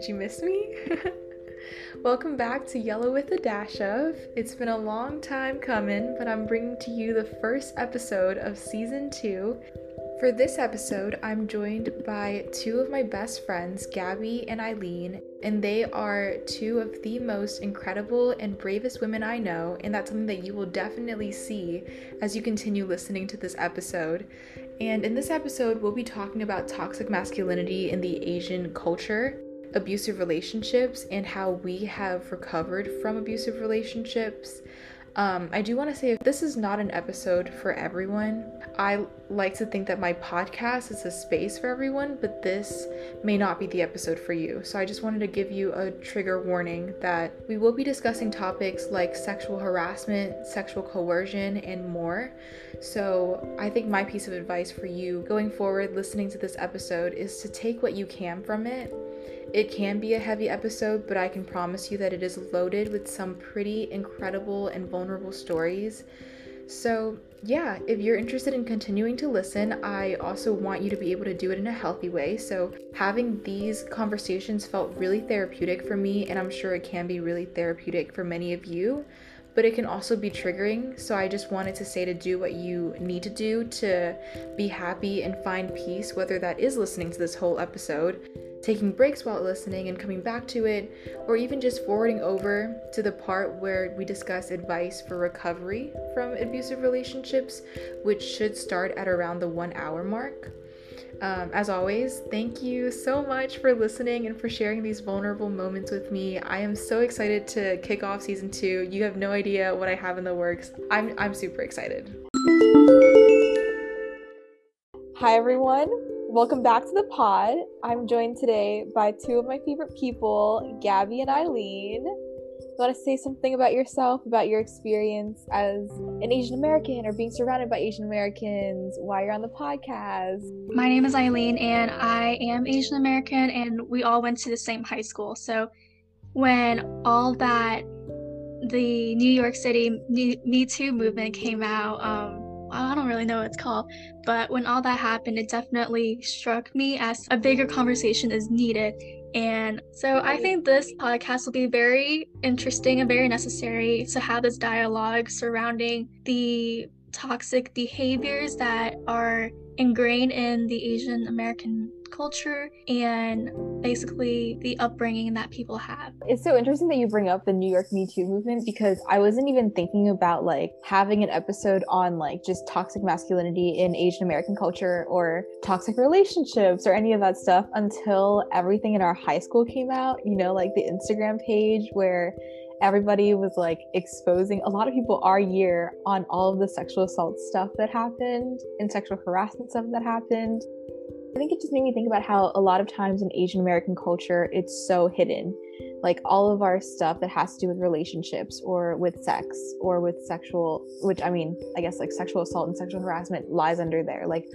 Did you miss me? Welcome back to Yellow with a Dash of. It's been a long time coming, but I'm bringing to you the first episode of season two. For this episode, I'm joined by two of my best friends, Gabby and Eileen, and they are two of the most incredible and bravest women I know, and that's something that you will definitely see as you continue listening to this episode. And in this episode, we'll be talking about toxic masculinity in the Asian culture, abusive relationships, and how we have recovered from abusive relationships. Um, I do want to say this is not an episode for everyone. I like to think that my podcast is a space for everyone, but this may not be the episode for you. So I just wanted to give you a trigger warning that we will be discussing topics like sexual harassment, sexual coercion, and more. So I think my piece of advice for you going forward listening to this episode is to take what you can from it it can be a heavy episode, but I can promise you that it is loaded with some pretty incredible and vulnerable stories. So, yeah, if you're interested in continuing to listen, I also want you to be able to do it in a healthy way. So, having these conversations felt really therapeutic for me, and I'm sure it can be really therapeutic for many of you but it can also be triggering. So I just wanted to say to do what you need to do to be happy and find peace, whether that is listening to this whole episode taking breaks while listening and coming back to it, or even just forwarding over to the part where we discuss advice for recovery from abusive relationships, which should start at around the one hour mark. Um, as always, thank you so much for listening and for sharing these vulnerable moments with me. I am so excited to kick off season two. You have no idea what I have in the works. I'm, I'm super excited. Hi, everyone. Welcome back to the pod. I'm joined today by two of my favorite people, Gabby and Eileen. You want to say something about yourself, about your experience as an Asian American or being surrounded by Asian Americans, why you're on the podcast? My name is Eileen, and I am Asian American, and we all went to the same high school. So when all that the New York City Me Too movement came out, um, I don't really know what it's called, but when all that happened, it definitely struck me as a bigger conversation is needed. And so I think this podcast will be very interesting and very necessary to have this dialogue surrounding the toxic behaviors that are ingrained in the Asian American culture and basically the upbringing that people have. It's so interesting that you bring up the New York Me Too movement because I wasn't even thinking about like having an episode on like just toxic masculinity in Asian American culture or toxic relationships or any of that stuff until everything in our high school came out, you know, like the Instagram page where everybody was like exposing a lot of people our year on all of the sexual assault stuff that happened and sexual harassment stuff that happened I think it just made me think about how a lot of times in Asian American culture, it's so hidden. Like all of our stuff that has to do with relationships or with sex or with sexual, which I mean, I guess like sexual assault and sexual harassment lies under there. Like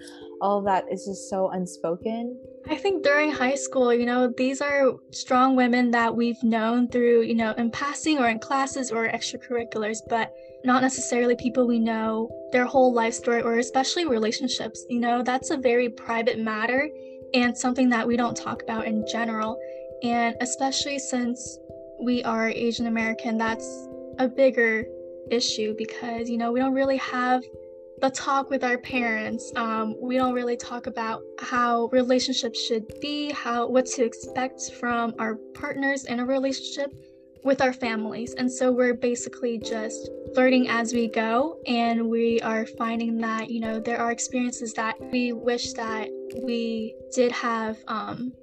all of that is just so unspoken. I think during high school, you know, these are strong women that we've known through, you know, in passing or in classes or extracurriculars, but not necessarily people we know their whole life story or especially relationships. You know, that's a very private matter and something that we don't talk about in general. And especially since we are Asian American, that's a bigger issue because, you know, we don't really have the talk with our parents. Um, we don't really talk about how relationships should be, how what to expect from our partners in a relationship with our families. And so we're basically just learning as we go and we are finding that, you know, there are experiences that we wish that we did have um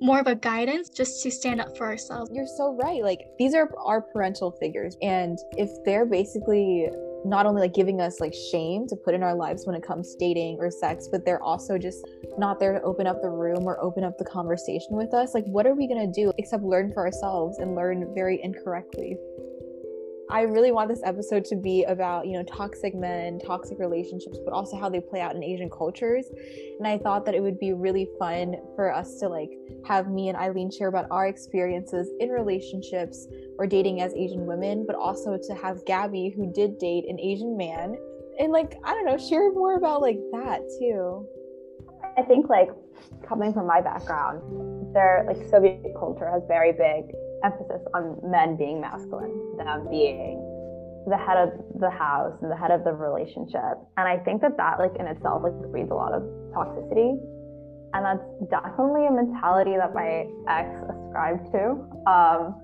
more of a guidance just to stand up for ourselves. You're so right. Like these are our parental figures and if they're basically not only like giving us like shame to put in our lives when it comes to dating or sex, but they're also just not there to open up the room or open up the conversation with us. Like, what are we gonna do except learn for ourselves and learn very incorrectly? I really want this episode to be about, you know, toxic men, toxic relationships, but also how they play out in Asian cultures. And I thought that it would be really fun for us to like have me and Eileen share about our experiences in relationships or dating as Asian women, but also to have Gabby, who did date an Asian man, and like, I don't know, share more about like that too. I think like coming from my background, their like Soviet culture has very big emphasis on men being masculine, them being the head of the house and the head of the relationship. And I think that that like in itself like breeds a lot of toxicity. And that's definitely a mentality that my ex ascribed to. Um,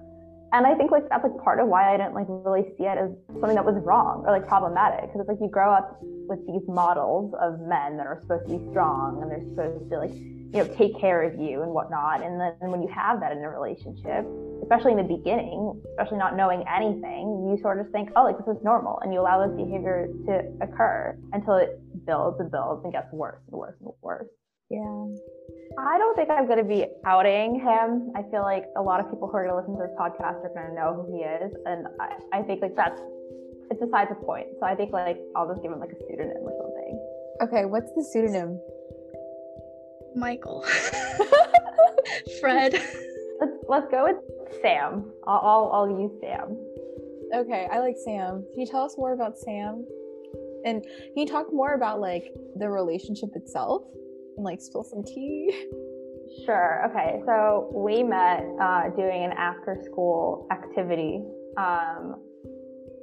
and I think like that's like part of why I didn't like really see it as something that was wrong or like problematic because it's like you grow up with these models of men that are supposed to be strong and they're supposed to like you know take care of you and whatnot and then when you have that in a relationship especially in the beginning especially not knowing anything you sort of think oh like this is normal and you allow this behavior to occur until it builds and builds and gets worse and worse and worse yeah I don't think I'm going to be outing him. I feel like a lot of people who are going to listen to this podcast are going to know who he is. And I, I think like that's, it's besides the point. So I think like I'll just give him like a pseudonym or something. Okay, what's the pseudonym? Michael. Fred. Let's, let's go with Sam. I'll, I'll, I'll use Sam. Okay, I like Sam. Can you tell us more about Sam? And can you talk more about like the relationship itself? and like spill some tea? Sure. Okay. So we met uh, doing an after school activity. Um,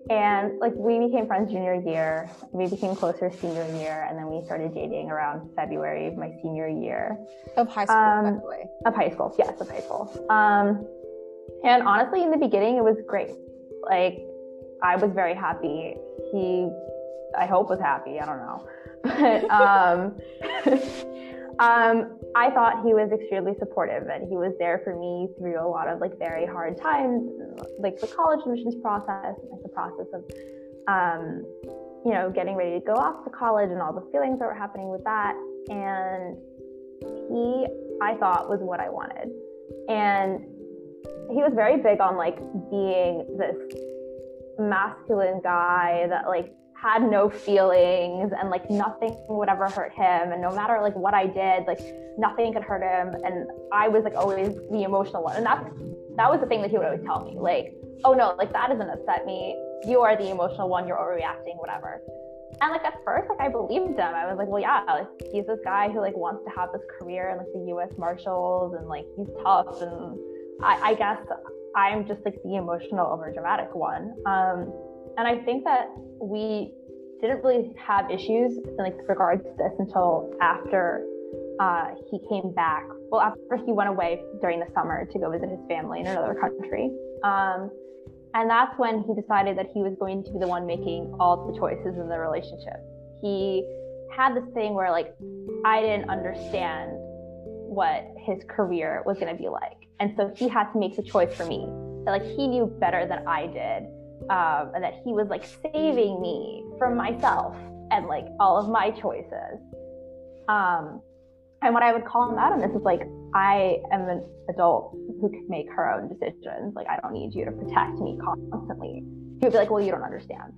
and like we became friends junior year, we became closer senior year, and then we started dating around February of my senior year. Of high school, um, by the way. Of high school, yes, of high school. Um, and honestly, in the beginning, it was great. Like, I was very happy. He, I hope, was happy. I don't know. But um, um, I thought he was extremely supportive and he was there for me through a lot of like very hard times, like the college admissions process, like the process of, um, you know, getting ready to go off to college and all the feelings that were happening with that. And he, I thought, was what I wanted. And he was very big on like being this masculine guy that like had no feelings and like nothing would ever hurt him. And no matter like what I did like nothing could hurt him. And I was like always the emotional one. And that's that was the thing that he would always tell me like oh no like that doesn't upset me. You are the emotional one. You're overreacting whatever. And like at first like I believed him. I was like well yeah like he's this guy who like wants to have this career in like the US Marshals and like he's tough. And I, I guess I'm just like the emotional over dramatic one. Um and I think that we didn't really have issues in like regards to this until after uh, he came back. Well, after he went away during the summer to go visit his family in another country. Um, and that's when he decided that he was going to be the one making all the choices in the relationship. He had this thing where like I didn't understand what his career was going to be like. And so he had to make the choice for me. That like he knew better than I did um, and that he was like saving me from myself and like all of my choices. Um, and what I would call him out on this is like, I am an adult who can make her own decisions. Like, I don't need you to protect me constantly. He would be like, well, you don't understand.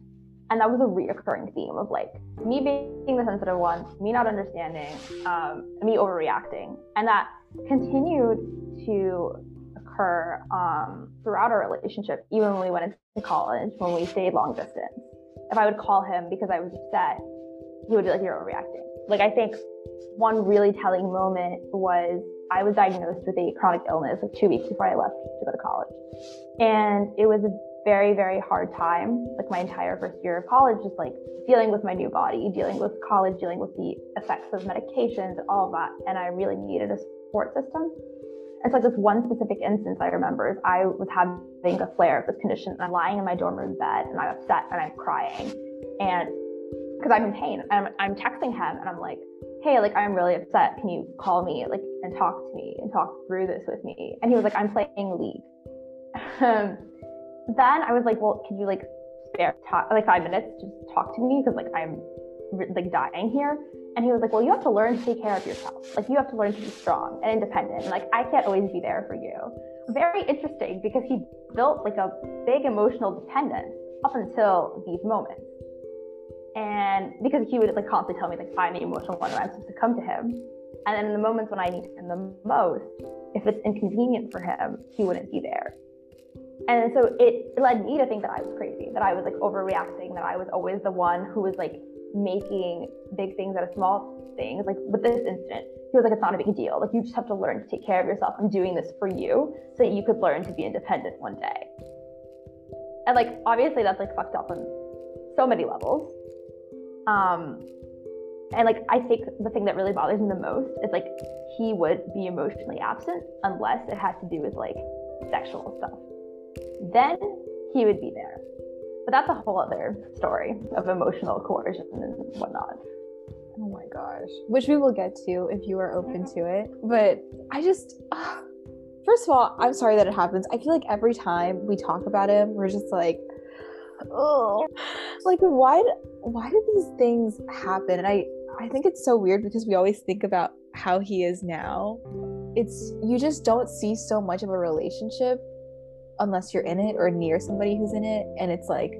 And that was a reoccurring theme of like me being the sensitive one, me not understanding, um, me overreacting. And that continued to occur um, throughout our relationship, even when we went into college, when we stayed long distance. If I would call him because I was upset, he would be like, You're overreacting. Like, I think one really telling moment was I was diagnosed with a chronic illness like two weeks before I left to go to college. And it was a very, very hard time, like my entire first year of college, just like dealing with my new body, dealing with college, dealing with the effects of medications all of that. And I really needed a support system. It's like this one specific instance I remember is I was having a flare of this condition and I'm lying in my dorm room bed and I'm upset and I'm crying. And because I'm in pain and I'm, I'm texting him and I'm like, hey, like I'm really upset. Can you call me like and talk to me and talk through this with me? And he was like, I'm playing League. Um, then I was like, well, could you like spare talk, like five minutes just talk to me because like I'm like dying here. And he was like, Well, you have to learn to take care of yourself. Like, you have to learn to be strong and independent. Like, I can't always be there for you. Very interesting because he built like a big emotional dependence up until these moments. And because he would like constantly tell me, like, I'm the emotional one and I'm supposed to come to him. And then in the moments when I need him the most, if it's inconvenient for him, he wouldn't be there. And so it led me to think that I was crazy, that I was like overreacting, that I was always the one who was like making big things out of small things. Like with this incident, he was like, it's not a big deal. Like you just have to learn to take care of yourself. I'm doing this for you so that you could learn to be independent one day. And like obviously that's like fucked up on so many levels. Um and like I think the thing that really bothers me the most is like he would be emotionally absent unless it had to do with like sexual stuff. Then he would be there. But that's a whole other story of emotional coercion and whatnot. Oh my gosh. Which we will get to if you are open to it. But I just, uh, first of all, I'm sorry that it happens. I feel like every time we talk about him, we're just like, oh, like why? Why did these things happen? And I, I think it's so weird because we always think about how he is now. It's you just don't see so much of a relationship unless you're in it or near somebody who's in it. And it's like,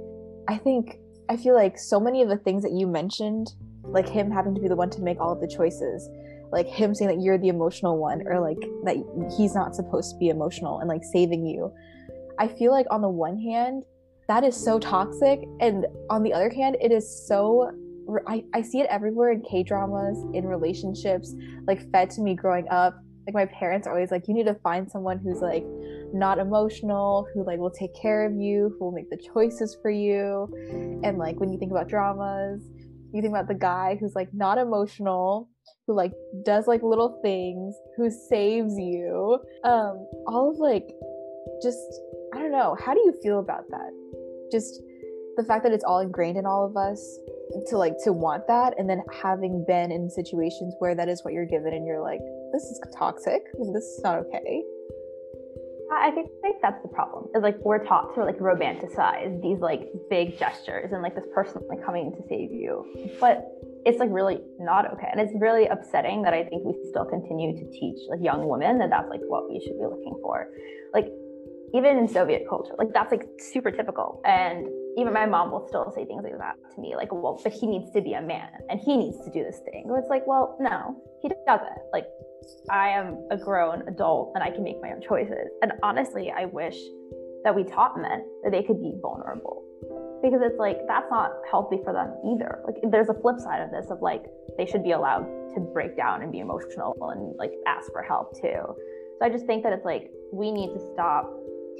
I think, I feel like so many of the things that you mentioned, like him having to be the one to make all of the choices, like him saying that you're the emotional one, or like that he's not supposed to be emotional and like saving you. I feel like on the one hand, that is so toxic. And on the other hand, it is so I, I see it everywhere in K dramas, in relationships, like fed to me growing up. Like my parents are always like, you need to find someone who's like not emotional, who like will take care of you, who will make the choices for you. And like when you think about dramas, you think about the guy who's like not emotional, who like does like little things, who saves you. Um, all of like just I don't know, how do you feel about that? Just the fact that it's all ingrained in all of us to like to want that and then having been in situations where that is what you're given and you're like this is toxic this is not okay I think, I think that's the problem. Is like we're taught to like romanticize these like big gestures and like this person like coming to save you, but it's like really not okay. And it's really upsetting that I think we still continue to teach like young women that that's like what we should be looking for. Like even in Soviet culture, like that's like super typical. And even my mom will still say things like that to me, like, well, but he needs to be a man and he needs to do this thing. it's like, well, no, he doesn't. Like I am a grown adult and I can make my own choices. And honestly, I wish that we taught men that they could be vulnerable because it's like that's not healthy for them either. Like there's a flip side of this of like they should be allowed to break down and be emotional and like ask for help too. So I just think that it's like we need to stop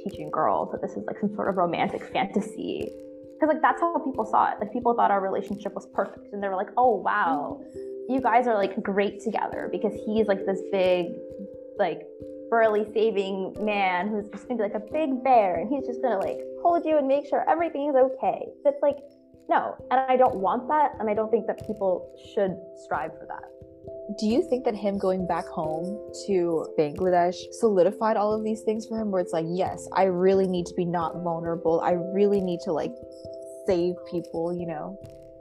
teaching girls that this is like some sort of romantic fantasy because like that's how people saw it. Like people thought our relationship was perfect and they were like, "Oh, wow." You guys are like great together because he's like this big, like burly saving man who's just gonna be like a big bear and he's just gonna like hold you and make sure everything is okay. It's like, no. And I don't want that. And I don't think that people should strive for that. Do you think that him going back home to Bangladesh solidified all of these things for him where it's like, yes, I really need to be not vulnerable. I really need to like save people, you know?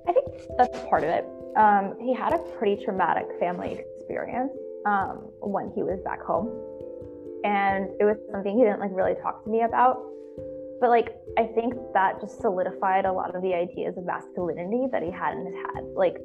I think that's part of it um, he had a pretty traumatic family experience um, when he was back home. And it was something he didn't like really talk to me about. But like, I think that just solidified a lot of the ideas of masculinity that he had in his head. Like,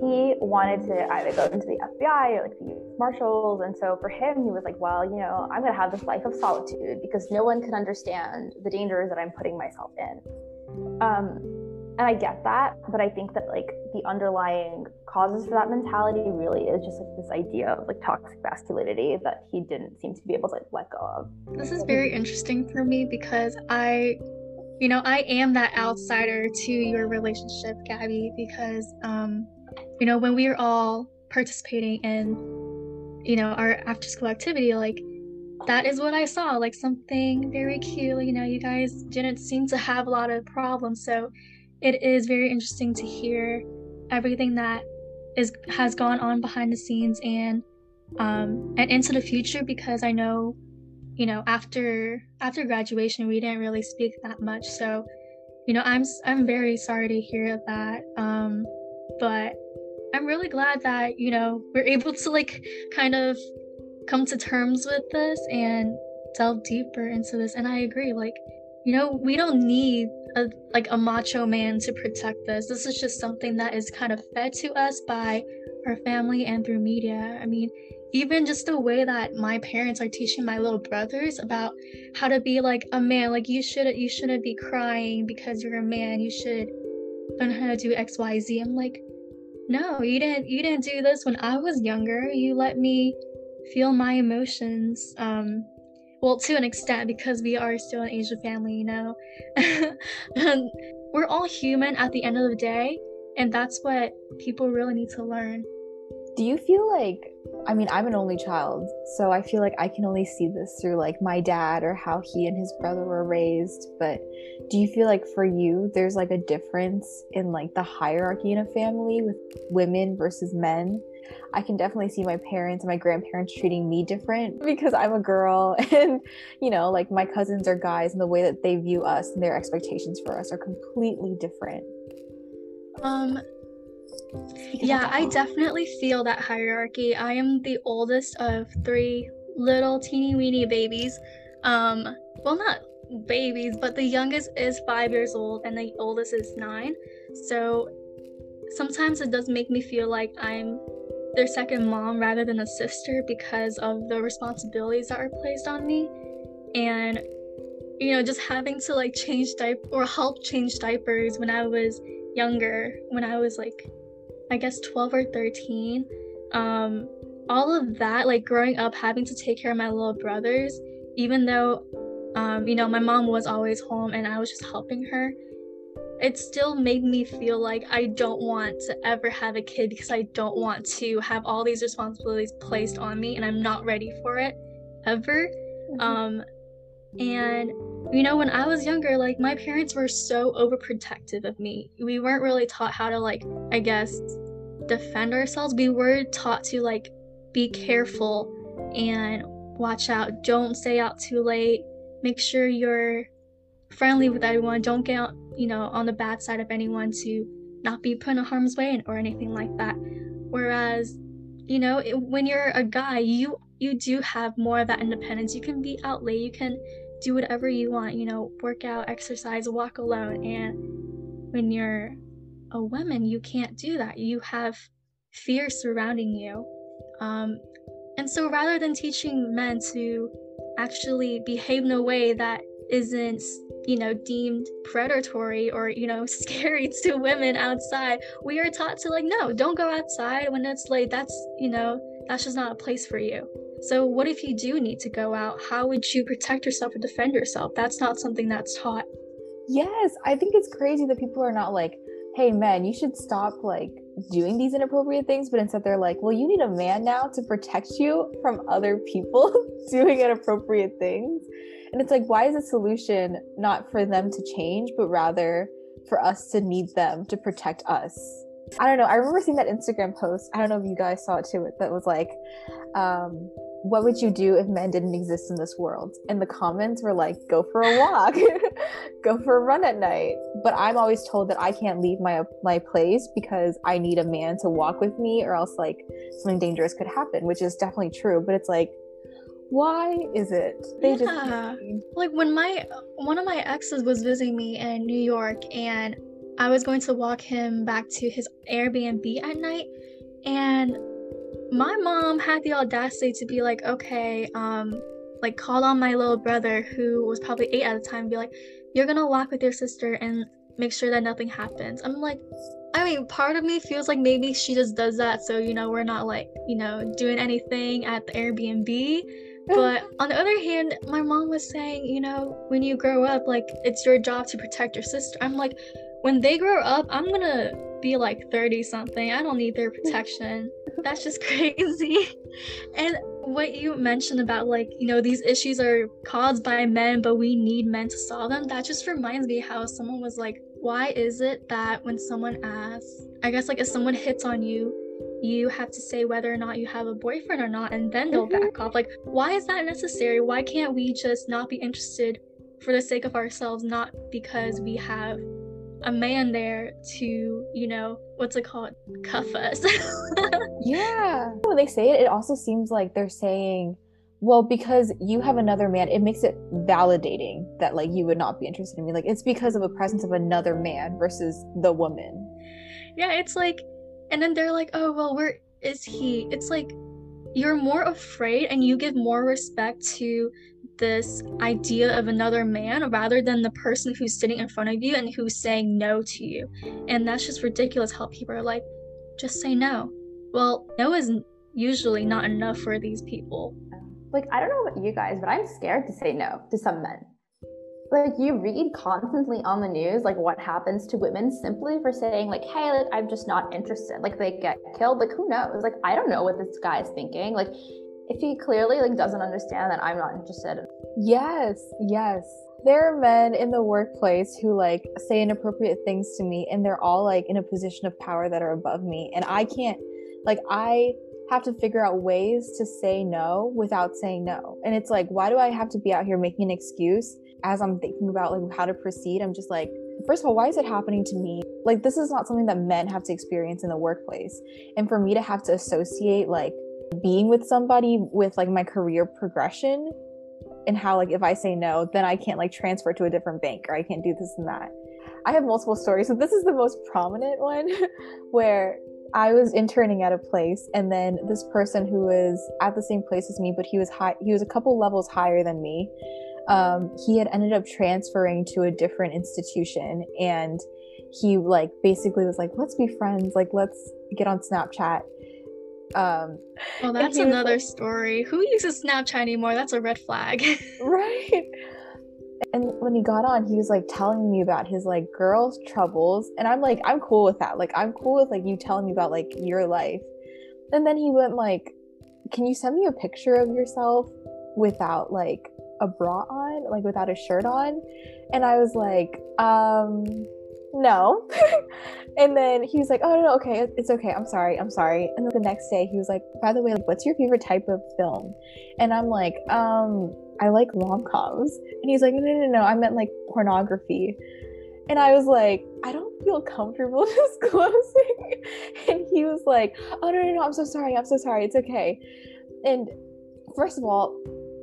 he wanted to either go into the FBI or like the U.S. Marshals. And so for him, he was like, well, you know, I'm going to have this life of solitude because no one can understand the dangers that I'm putting myself in. Um, and I get that, but I think that like the underlying causes for that mentality really is just like this idea of like toxic masculinity that he didn't seem to be able to like let go of. This is very interesting for me because I you know, I am that outsider to your relationship, Gabby, because um, you know, when we were all participating in, you know, our after school activity, like that is what I saw, like something very cute. You know, you guys didn't seem to have a lot of problems. So it is very interesting to hear everything that is has gone on behind the scenes and um, and into the future because I know you know after after graduation we didn't really speak that much. So you know I'm I'm very sorry to hear that um, but I'm really glad that you know we're able to like kind of come to terms with this and delve deeper into this. And I agree like you know we don't need a, like a macho man to protect us. This is just something that is kind of fed to us by our family and through media. I mean, even just the way that my parents are teaching my little brothers about how to be like a man like you shouldn't you shouldn't be crying because you're a man you should learn how to do xyz i'm like no you didn't you didn't do this when i was younger you let me feel my emotions um well to an extent because we are still an asian family you know we're all human at the end of the day and that's what people really need to learn do you feel like I mean, I'm an only child, so I feel like I can only see this through like my dad or how he and his brother were raised. But do you feel like for you, there's like a difference in like the hierarchy in a family with women versus men? I can definitely see my parents and my grandparents treating me different because I'm a girl and you know, like my cousins are guys and the way that they view us and their expectations for us are completely different. Um yeah, I definitely feel that hierarchy. I am the oldest of three little teeny weeny babies. Um, well, not babies, but the youngest is five years old and the oldest is nine. So sometimes it does make me feel like I'm their second mom rather than a sister because of the responsibilities that are placed on me. And you know, just having to like change diaper or help change diapers when I was younger, when I was like I guess 12 or 13. Um, all of that, like growing up, having to take care of my little brothers, even though, um, you know, my mom was always home and I was just helping her, it still made me feel like I don't want to ever have a kid because I don't want to have all these responsibilities placed on me and I'm not ready for it ever. Mm-hmm. Um, and you know, when I was younger, like my parents were so overprotective of me. We weren't really taught how to like, I guess, defend ourselves. We were taught to like be careful and watch out. Don't stay out too late. Make sure you're friendly with everyone. Don't get out, you know, on the bad side of anyone to not be put in harm's way or anything like that. Whereas, you know, it, when you're a guy, you you do have more of that independence. You can be out late. You can do whatever you want, you know, work out, exercise, walk alone. And when you're a woman, you can't do that. You have fear surrounding you. Um, and so rather than teaching men to actually behave in a way that isn't, you know, deemed predatory or, you know, scary to women outside, we are taught to like, no, don't go outside when it's late. That's, you know, that's just not a place for you. So, what if you do need to go out? How would you protect yourself or defend yourself? That's not something that's taught. Yes, I think it's crazy that people are not like, hey, men, you should stop like doing these inappropriate things, but instead they're like, well, you need a man now to protect you from other people doing inappropriate things. And it's like, why is the solution not for them to change, but rather for us to need them to protect us? I don't know. I remember seeing that Instagram post. I don't know if you guys saw it too. That was like, um, what would you do if men didn't exist in this world? And the comments were like, go for a walk, go for a run at night. But I'm always told that I can't leave my my place because I need a man to walk with me, or else like something dangerous could happen, which is definitely true. But it's like, why is it? They yeah. just like when my one of my exes was visiting me in New York, and I was going to walk him back to his Airbnb at night, and my mom had the audacity to be like, okay, um, like call on my little brother who was probably eight at the time, and be like, you're gonna walk with your sister and make sure that nothing happens. I'm like, I mean, part of me feels like maybe she just does that so you know we're not like you know doing anything at the Airbnb. But on the other hand, my mom was saying, you know, when you grow up, like it's your job to protect your sister. I'm like, when they grow up, I'm gonna be like 30 something. I don't need their protection. That's just crazy. And what you mentioned about like, you know, these issues are caused by men, but we need men to solve them. That just reminds me how someone was like, why is it that when someone asks, I guess like if someone hits on you, you have to say whether or not you have a boyfriend or not, and then they'll mm-hmm. back off. Like, why is that necessary? Why can't we just not be interested for the sake of ourselves, not because we have a man there to, you know, what's it called? Cuff us. yeah. When they say it, it also seems like they're saying, well, because you have another man, it makes it validating that like you would not be interested in me. Like it's because of a presence of another man versus the woman. Yeah, it's like and then they're like, oh well where is he? It's like you're more afraid and you give more respect to this idea of another man rather than the person who's sitting in front of you and who's saying no to you. And that's just ridiculous how people are like, just say no. Well, no is usually not enough for these people. Like, I don't know about you guys, but I'm scared to say no to some men. Like, you read constantly on the news, like, what happens to women simply for saying, like, hey, like, I'm just not interested. Like, they get killed. Like, who knows? Like, I don't know what this guy is thinking. Like, if he clearly like doesn't understand that I'm not interested. Yes, yes. There are men in the workplace who like say inappropriate things to me and they're all like in a position of power that are above me and I can't like I have to figure out ways to say no without saying no. And it's like why do I have to be out here making an excuse as I'm thinking about like how to proceed? I'm just like first of all, why is it happening to me? Like this is not something that men have to experience in the workplace. And for me to have to associate like being with somebody with like my career progression and how like if I say no, then I can't like transfer to a different bank or I can't do this and that. I have multiple stories, so this is the most prominent one where I was interning at a place and then this person who was at the same place as me, but he was high he was a couple levels higher than me. Um, he had ended up transferring to a different institution and he like basically was like, let's be friends, like let's get on Snapchat um, well, that's another like, story. Who uses Snapchat anymore? That's a red flag. right. And when he got on, he was like telling me about his like girls' troubles, and I'm like, I'm cool with that. Like, I'm cool with like you telling me about like your life. And then he went like, "Can you send me a picture of yourself without like a bra on, like without a shirt on?" And I was like, um no. and then he was like, oh, no, no, okay, it's okay. I'm sorry. I'm sorry. And then the next day he was like, by the way, like, what's your favorite type of film? And I'm like, um, I like rom coms. And he's like, no, no, no, no. I meant like pornography. And I was like, I don't feel comfortable disclosing. and he was like, oh, no, no, no. I'm so sorry. I'm so sorry. It's okay. And first of all,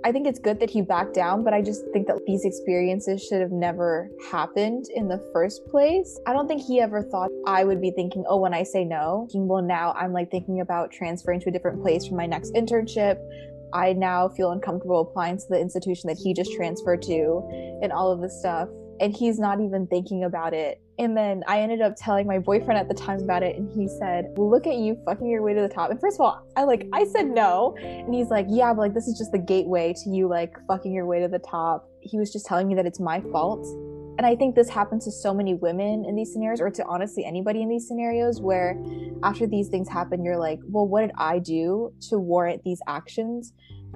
I think it's good that he backed down, but I just think that these experiences should have never happened in the first place. I don't think he ever thought I would be thinking, oh, when I say no, well, now I'm like thinking about transferring to a different place for my next internship. I now feel uncomfortable applying to the institution that he just transferred to and all of this stuff. And he's not even thinking about it and then I ended up telling my boyfriend at the time about it, and he said, "Look at you fucking your way to the top." And first of all, I like I said no, and he's like, "Yeah, but like this is just the gateway to you like fucking your way to the top." He was just telling me that it's my fault, and I think this happens to so many women in these scenarios, or to honestly anybody in these scenarios, where after these things happen, you're like, "Well, what did I do to warrant these actions?"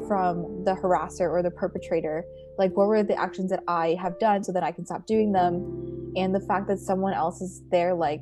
From the harasser or the perpetrator like what were the actions that i have done so that i can stop doing them? And the fact that someone else is there like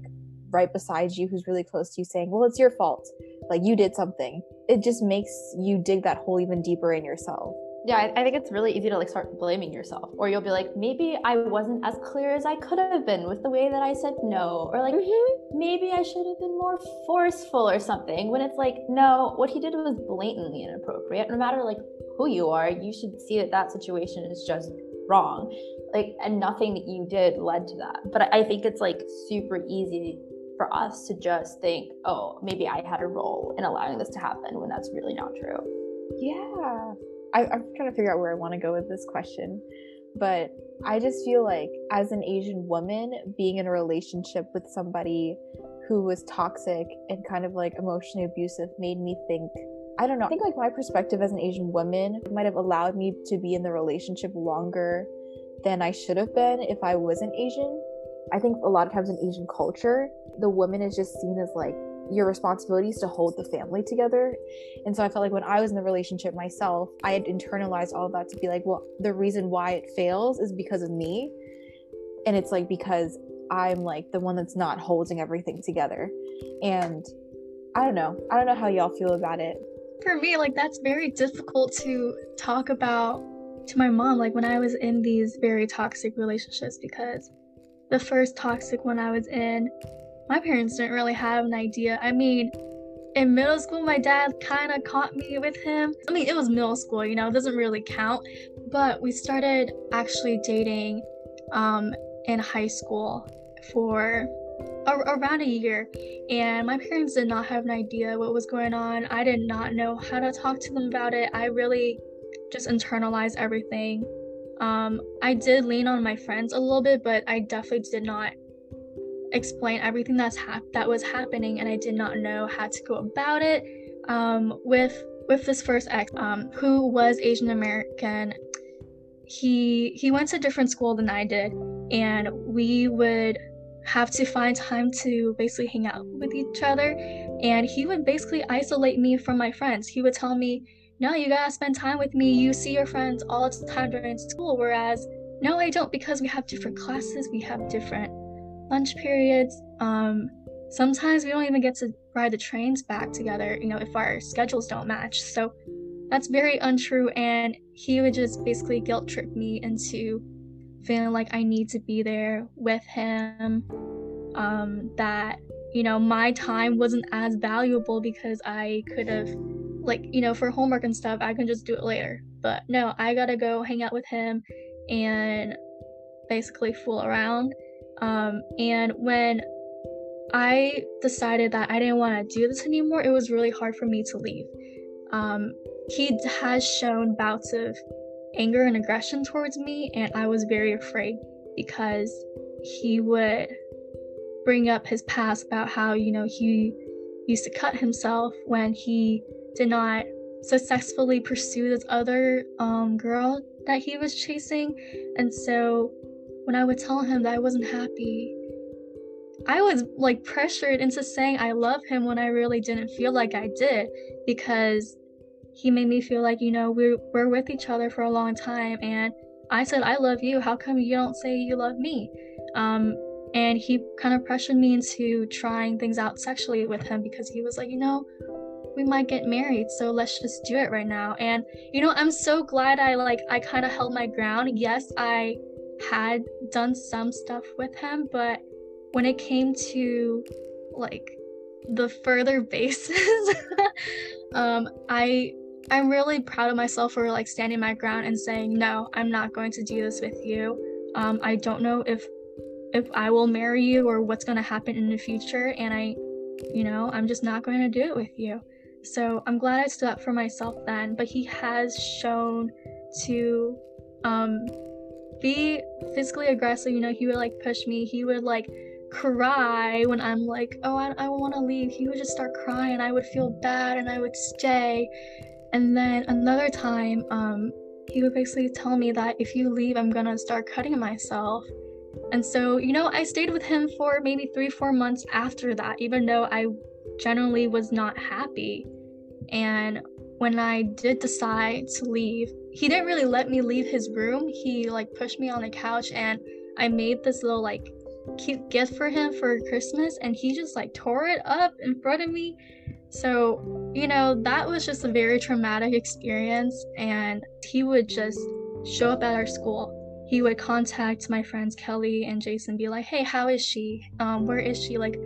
right beside you who's really close to you saying well it's your fault. Like you did something. It just makes you dig that hole even deeper in yourself yeah I, I, think it's really easy to like start blaming yourself or you'll be like maybe i wasn't as clear as i could have been with the way that i said no or like mm-hmm. maybe i should have been more forceful or something when it's like no what he did was blatantly inappropriate. No matter like who you are you should see that that situation is just wrong. Like and nothing that you did led to that. But i think it's like super easy for us to just think oh maybe i had a role in allowing this to happen when that's really not true. Yeah I, I'm trying to figure out where I want to go with this question, but I just feel like as an Asian woman, being in a relationship with somebody who was toxic and kind of like emotionally abusive made me think I don't know. I think like my perspective as an Asian woman might have allowed me to be in the relationship longer than I should have been if I wasn't Asian. I think a lot of times in Asian culture, the woman is just seen as like your responsibilities to hold the family together. And so I felt like when I was in the relationship myself, I had internalized all of that to be like, well, the reason why it fails is because of me. And it's like because I'm like the one that's not holding everything together. And I don't know. I don't know how y'all feel about it. For me, like that's very difficult to talk about to my mom, like when I was in these very toxic relationships, because the first toxic one I was in, my parents didn't really have an idea. I mean, in middle school, my dad kind of caught me with him. I mean, it was middle school, you know, it doesn't really count. But we started actually dating um, in high school for a- around a year. And my parents did not have an idea what was going on. I did not know how to talk to them about it. I really just internalized everything. Um, I did lean on my friends a little bit, but I definitely did not explain everything that's hap- that was happening, and I did not know how to go about it. Um, with with this first ex, um, who was Asian American, he he went to a different school than I did, and we would have to find time to basically hang out with each other. And he would basically isolate me from my friends. He would tell me, No, you gotta spend time with me. You see your friends all the time during school. Whereas, no, I don't because we have different classes, we have different lunch periods. Um, sometimes we don't even get to ride the trains back together, you know, if our schedules don't match. So that's very untrue. And he would just basically guilt trip me into feeling like I need to be there with him. Um, that, you know, my time wasn't as valuable because I could have, like, you know, for homework and stuff, I can just do it later. But no, I gotta go hang out with him and basically fool around. Um, and when I decided that I didn't want to do this anymore, it was really hard for me to leave. Um, he has shown bouts of anger and aggression towards me, and I was very afraid because he would bring up his past about how, you know, he used to cut himself when he did not successfully pursue this other um, girl that he was chasing. And so when I would tell him that I wasn't happy, I was like pressured into saying I love him when I really didn't feel like I did because he made me feel like, you know, we're, we're with each other for a long time. And I said, I love you. How come you don't say you love me? Um, and he kind of pressured me into trying things out sexually with him because he was like, you know, we might get married, so let's just do it right now. And you know, I'm so glad I like I kind of held my ground. Yes, I had done some stuff with him, but when it came to like the further bases, um, I I'm really proud of myself for like standing my ground and saying, no, I'm not going to do this with you. Um, I don't know if if I will marry you or what's going to happen in the future. And I, you know, I'm just not going to do it with you. So I'm glad I stood up for myself then. But he has shown to um, be physically aggressive. You know, he would like push me. He would like cry when I'm like, oh, I, I want to leave. He would just start crying. I would feel bad and I would stay. And then another time, um, he would basically tell me that if you leave, I'm gonna start cutting myself. And so, you know, I stayed with him for maybe three, four months after that, even though I generally was not happy. And when I did decide to leave, he didn't really let me leave his room. He like pushed me on the couch and I made this little like cute gift for him for Christmas and he just like tore it up in front of me so, you know, that was just a very traumatic experience. And he would just show up at our school. He would contact my friends Kelly and Jason, be like, hey, how is she? Um, where is she? Like,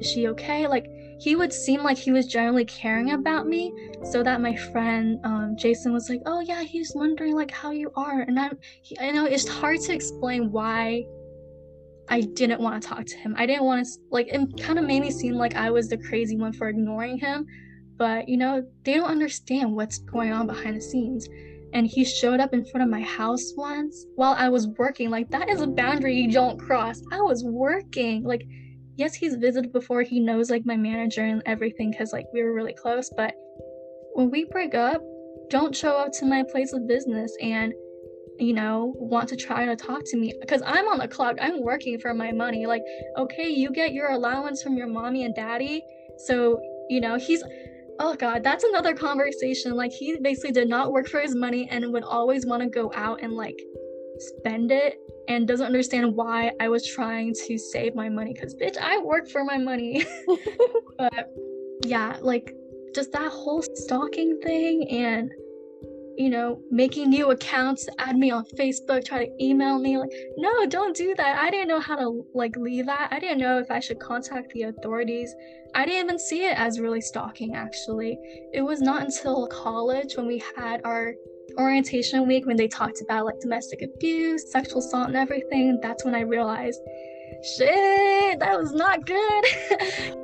is she okay? Like, he would seem like he was generally caring about me so that my friend um, jason was like oh yeah he's wondering like how you are and i'm he, i know it's hard to explain why I didn't want to talk to him. I didn't want to, like, it kind of made me seem like I was the crazy one for ignoring him. But, you know, they don't understand what's going on behind the scenes. And he showed up in front of my house once while I was working. Like, that is a boundary you don't cross. I was working. Like, yes, he's visited before. He knows, like, my manager and everything because, like, we were really close. But when we break up, don't show up to my place of business. And you know, want to try to talk to me because I'm on the clock. I'm working for my money. Like, okay, you get your allowance from your mommy and daddy. So, you know, he's, oh God, that's another conversation. Like, he basically did not work for his money and would always want to go out and like spend it and doesn't understand why I was trying to save my money because, bitch, I work for my money. but yeah, like, just that whole stalking thing and you know, making new accounts, add me on Facebook, try to email me. Like, no, don't do that. I didn't know how to like leave that. I didn't know if I should contact the authorities. I didn't even see it as really stalking, actually. It was not until college when we had our orientation week when they talked about like domestic abuse, sexual assault, and everything. That's when I realized, shit, that was not good.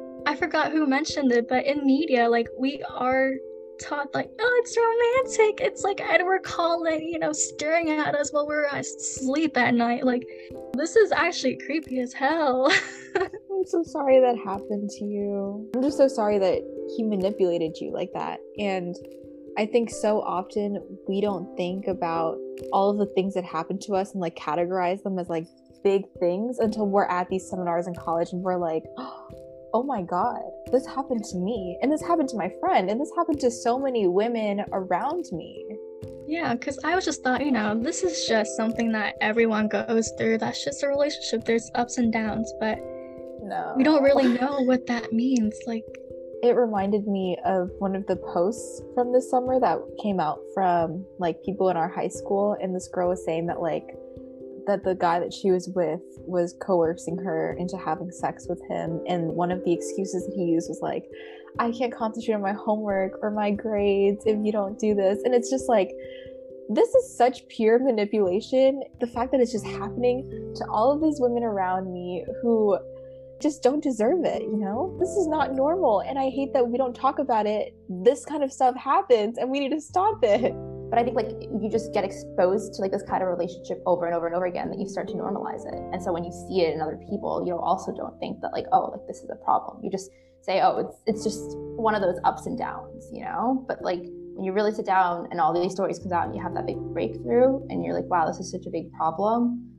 I forgot who mentioned it, but in media, like, we are taught like, oh, it's romantic. It's like Edward Cullen, you know, staring at us while we're asleep at night. Like, this is actually creepy as hell. I'm so sorry that happened to you. I'm just so sorry that he manipulated you like that. And I think so often we don't think about all of the things that happen to us and like categorize them as like big things until we're at these seminars in college and we're like, oh my God, this happened to me. And this happened to my friend. And this happened to so many women around me. Yeah, because I was just thought, you know, this is just something that everyone goes through. That's just a relationship. There's ups and downs, but no. we don't really know what that means. Like, it reminded me of one of the posts from this summer that came out from like people in our high school and this girl was saying that like that the guy that she was with was coercing her into having sex with him and one of the excuses that he used was like i can't concentrate on my homework or my grades if you don't do this and it's just like this is such pure manipulation. The fact that it's just happening to all of these women around me who just don't deserve it, you know? This is not normal. And I hate that we don't talk about it. This kind of stuff happens and we need to stop it. But I think like you just get exposed to like this kind of relationship over and over and over again that you start to normalize it. And so when you see it in other people, you also don't think that like, oh, like this is a problem. You just say, oh, it's it's just one of those ups and downs, you know? But like when you really sit down and all these stories comes out and you have that big breakthrough and you're like, wow, this is such a big problem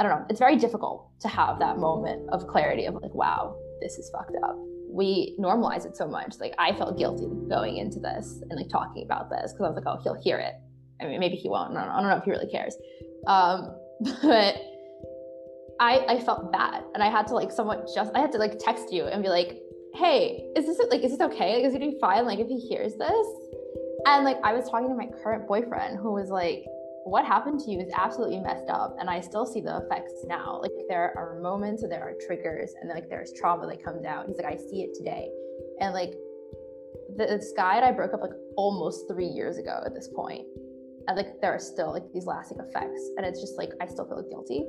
I don't know, it's very difficult to have that moment of clarity of like, wow, this is fucked up. We normalize it so much. Like I felt guilty going into this and like talking about this because I was like, oh, he'll hear it. I mean, maybe he won't. I don't know, I don't know if he really cares. Um, but I I felt bad and I had to like somewhat just I had to like text you and be like, hey, is this like is this okay? Like, is it gonna be fine? Like if he hears this? And like I was talking to my current boyfriend who was like, what happened to you is absolutely messed up and i still see the effects now. Like there are moments and there are triggers and like there's trauma that comes out he's like i see it today. And like this guy and i broke up like almost three years ago at this point and like there are still like these lasting effects and it's just like i still feel guilty.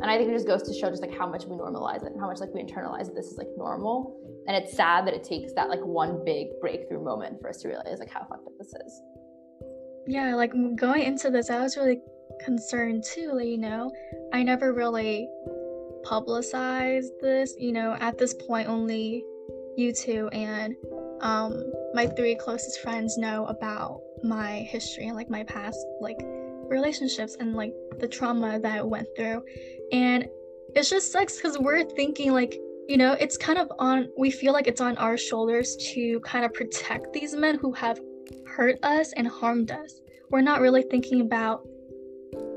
And i think it just goes to show just like how much we normalize it and how much like we internalize that this is like normal. And it's sad that it takes that like one big breakthrough moment for us to realize like how fucked up this is yeah, like going into this, I was really concerned too. You know, I never really publicized this. You know, at this point, only you two and um, my three closest friends know about my history and like my past like relationships and like the trauma that I went through. And it just sucks because we're thinking like you know it's kind of on we feel like it's on our shoulders to kind of protect these men who have hurt us and harmed us. We're not really thinking about,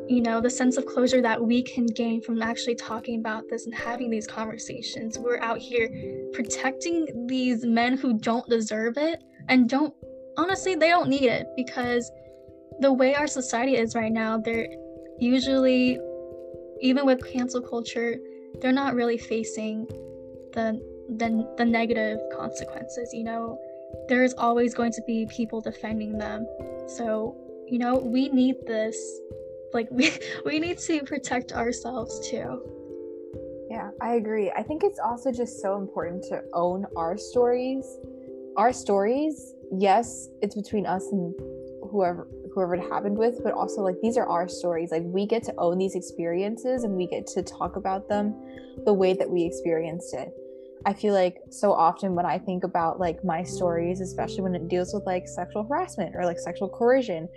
you know, the sense of closure that we can gain from actually talking about this and having these conversations. We're out here protecting these men who don't deserve it and don't, honestly, they don't need it because the way our society is right now, they're usually, even with cancel culture, they're not really facing the the, the negative consequences you know there's always going to be people defending them. So, you know, we need this. Like we we need to protect ourselves too. Yeah, I agree. I think it's also just so important to own our stories. Our stories, yes, it's between us and whoever whoever it happened with, but also like these are our stories. Like we get to own these experiences and we get to talk about them the way that we experienced it. I feel like so often when I think about like my stories, especially when it deals with like sexual harassment or like sexual coercion,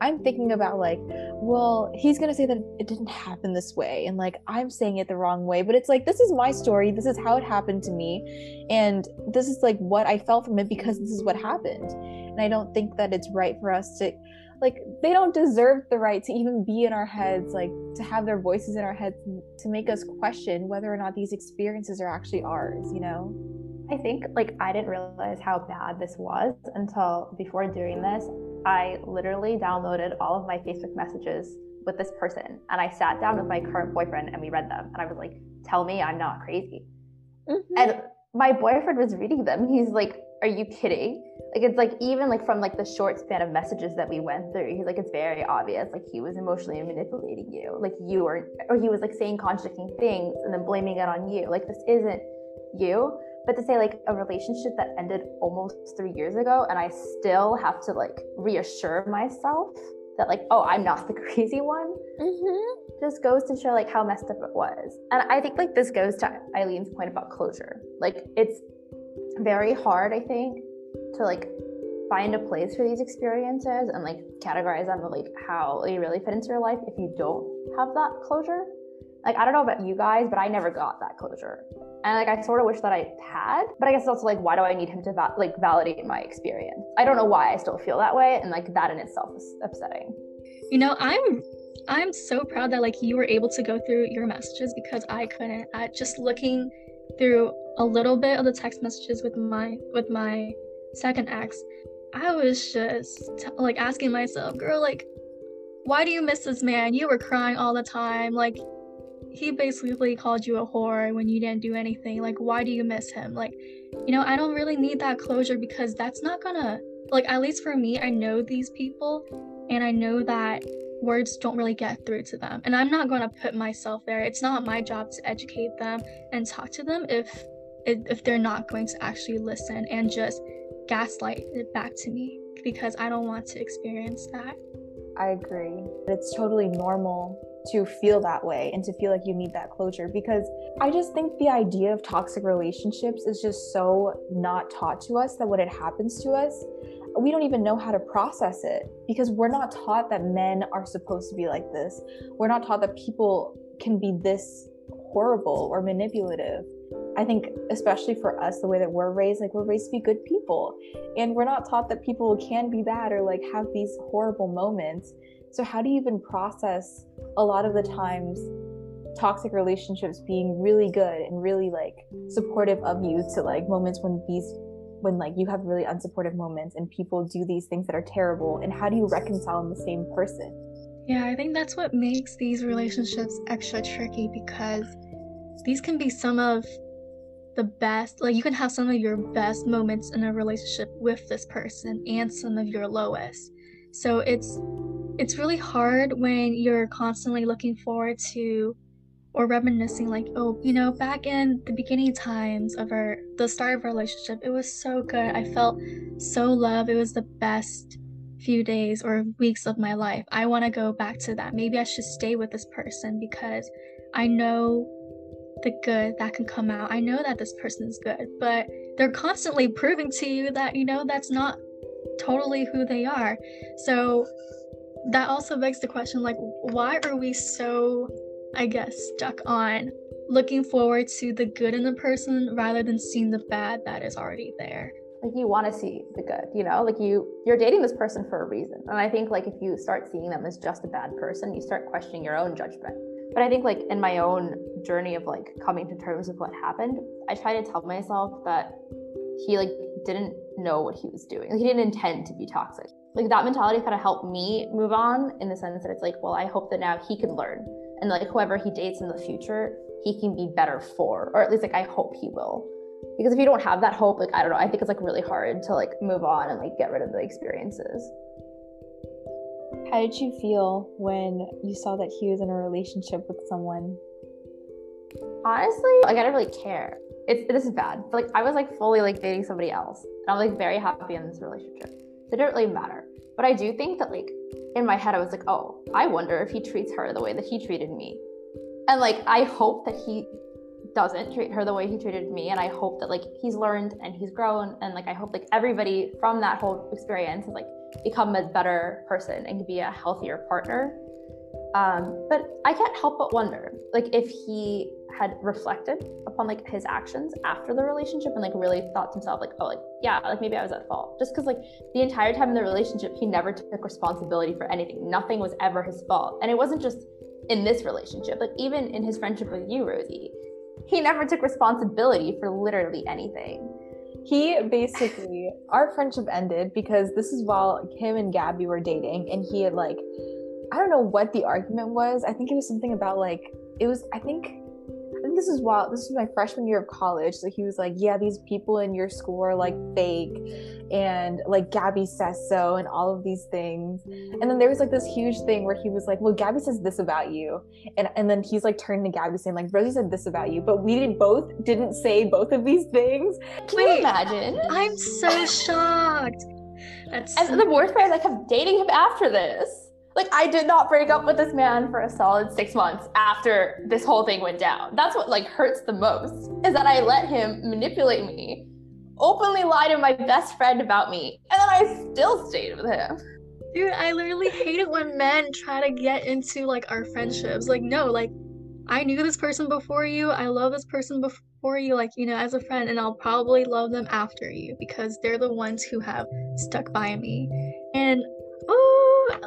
I'm thinking about like, well, he's gonna say that it didn't happen this way, and like I'm saying it the wrong way. But it's like this is my story. This is how it happened to me, and this is like what I felt from it because this is what happened. And I don't think that it's right for us to like they don't deserve the right to even be in our heads like to have their voices in our heads to make us question whether or not these experiences are actually ours you know? I think like i didn't realize how bad this was until before doing this. I literally downloaded all of my facebook messages with this person and i sat down with my current boyfriend and we read them and i was like tell me i'm not crazy. Mm-hmm. and my boyfriend was reading them. He's like are you kidding like it's like even like from like the short span of messages that we went through he's like it's very obvious like he was emotionally manipulating you like you were or he was like saying contradicting things and then blaming it on you like this isn't you But to say like a relationship that ended almost three years ago and I still have to like reassure myself that like, oh, I'm not the crazy one. Mm-hmm. Just goes to show like how messed up it was. And I think like this goes to Eileen's point about closure. Like it's very hard, I think, to like find a place for these experiences and like categorize them like how they really fit into your life if you don't have that closure. Like I don't know about you guys, but I never got that closure. And like I sort of wish that I had, but I guess also like why do I need him to va- like validate my experience? I don't know why I still feel that way, and like that in itself is upsetting. You know, I'm I'm so proud that like you were able to go through your messages because I couldn't. At just looking through a little bit of the text messages with my with my second ex, I was just like asking myself, girl, like, why do you miss this man? You were crying all the time. Like, he basically called you a whore when you didn't do anything. Like, why do you miss him? Like, you know, I don't really need that closure because that's not gonna, like, at least for me, I know these people and I know that words don't really get through to them. And I'm not gonna put myself there. It's not my job to educate them and talk to them if if they're not going to actually listen and just gaslight it back to me because I don't want to experience that. I agree. It's totally normal to feel that way and to feel like you need that closure because I just think the idea of toxic relationships is just so not taught to us that when it happens to us, we don't even know how to process it because we're not taught that men are supposed to be like this. We're not taught that people can be this horrible or manipulative. I think, especially for us, the way that we're raised, like we're raised to be good people. And we're not taught that people can be bad or like have these horrible moments. So, how do you even process a lot of the times toxic relationships being really good and really like supportive of you to like moments when these when like you have really unsupportive moments and people do these things that are terrible and how do you reconcile in the same person? Yeah i think that's what makes these relationships extra tricky because these can be some of the best like you can have some of your best moments in a relationship with this person and some of your lowest. So it's it's really hard when you're constantly looking forward to or reminiscing like oh you know back in the beginning times of our the start of our relationship it was so good i felt so loved it was the best few days or weeks of my life i want to go back to that maybe i should stay with this person because i know the good that can come out. I know that this person is good, but they're constantly proving to you that, you know, that's not totally who they are. So that also begs the question like, why are we so, I guess, stuck on looking forward to the good in the person rather than seeing the bad that is already there? like you want to see the good you know like you you're dating this person for a reason and i think like if you start seeing them as just a bad person you start questioning your own judgment but I think like in my own journey of like coming to terms with what happened, I try to tell myself that he like didn't know what he was doing. Like, he didn't intend to be toxic. Like that mentality kind of helped me move on in the sense that it's like, well, I hope that now he can learn and like whoever he dates in the future, he can be better for, or at least like I hope he will. Because if you don't have that hope, like I don't know, I think it's like really hard to like move on and like get rid of the experiences. How did you feel when you saw that he was in a relationship with someone? Honestly, like I didn't really care. It's this is bad. But, like I was like fully like dating somebody else, and I'm like very happy in this relationship. So it didn't really matter. But I do think that like in my head I was like, oh, I wonder if he treats her the way that he treated me, and like I hope that he doesn't treat her the way he treated me. And i hope that like he's learned and he's grown. And like i hope like everybody from that whole experience has like become a better person and can be a healthier partner. Um, but I can't help but wonder, like, if he had reflected upon like his actions after the relationship and like really thought to himself, like, oh, like, yeah, like maybe I was at fault. Just because like the entire time in the relationship, he never took responsibility for anything. Nothing was ever his fault, and it wasn't just in this relationship. Like even in his friendship with you, Rosie, he never took responsibility for literally anything he basically our friendship ended because this is while him and Gabby were dating and he had like I don't know what the argument was. I think it was something about like it was I think I think this is while this was my freshman year of college. So he was like, Yeah, these people in your school are like fake and like Gabby says so and all of these things. And then there was like this huge thing where he was like, Well, Gabby says this about you. And and then he's like turning to Gabby saying, like, Rosie said this about you, but we did both didn't say both of these things. Can you imagine? I'm so shocked. That's And the worst part is I kept dating him after this. Like I did not break up with this man for a solid six months after this whole thing went down. That's what like hurts the most is that I let him manipulate me, openly lie to my best friend about me, and then I still stayed with him. Dude, I literally hate it when men try to get into like our friendships. Like, no, like I knew this person before you. I love this person before you, like, you know, as a friend, and I'll probably love them after you because they're the ones who have stuck by me. And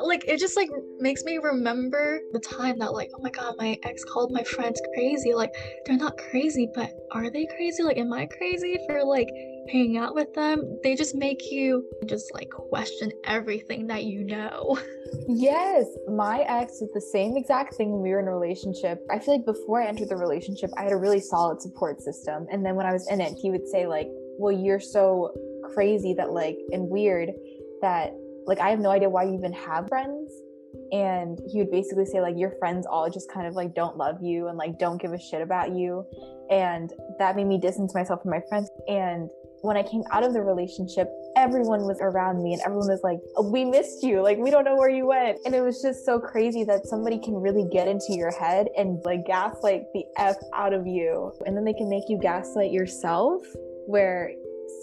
like it just like makes me remember the time that like, oh my god, my ex called my friends crazy. Like, they're not crazy, but are they crazy? Like, am I crazy for like hanging out with them? They just make you just like question everything that you know. Yes, my ex did the same exact thing when we were in a relationship. I feel like before I entered the relationship, I had a really solid support system. And then when I was in it, he would say, like, well, you're so crazy that, like, and weird that, like, I have no idea why you even have friends. And he would basically say, like, your friends all just kind of like don't love you and like don't give a shit about you. And that made me distance myself from my friends. And when I came out of the relationship, everyone was around me and everyone was like, We missed you. Like, we don't know where you went. And it was just so crazy that somebody can really get into your head and like gaslight the F out of you. And then they can make you gaslight yourself, where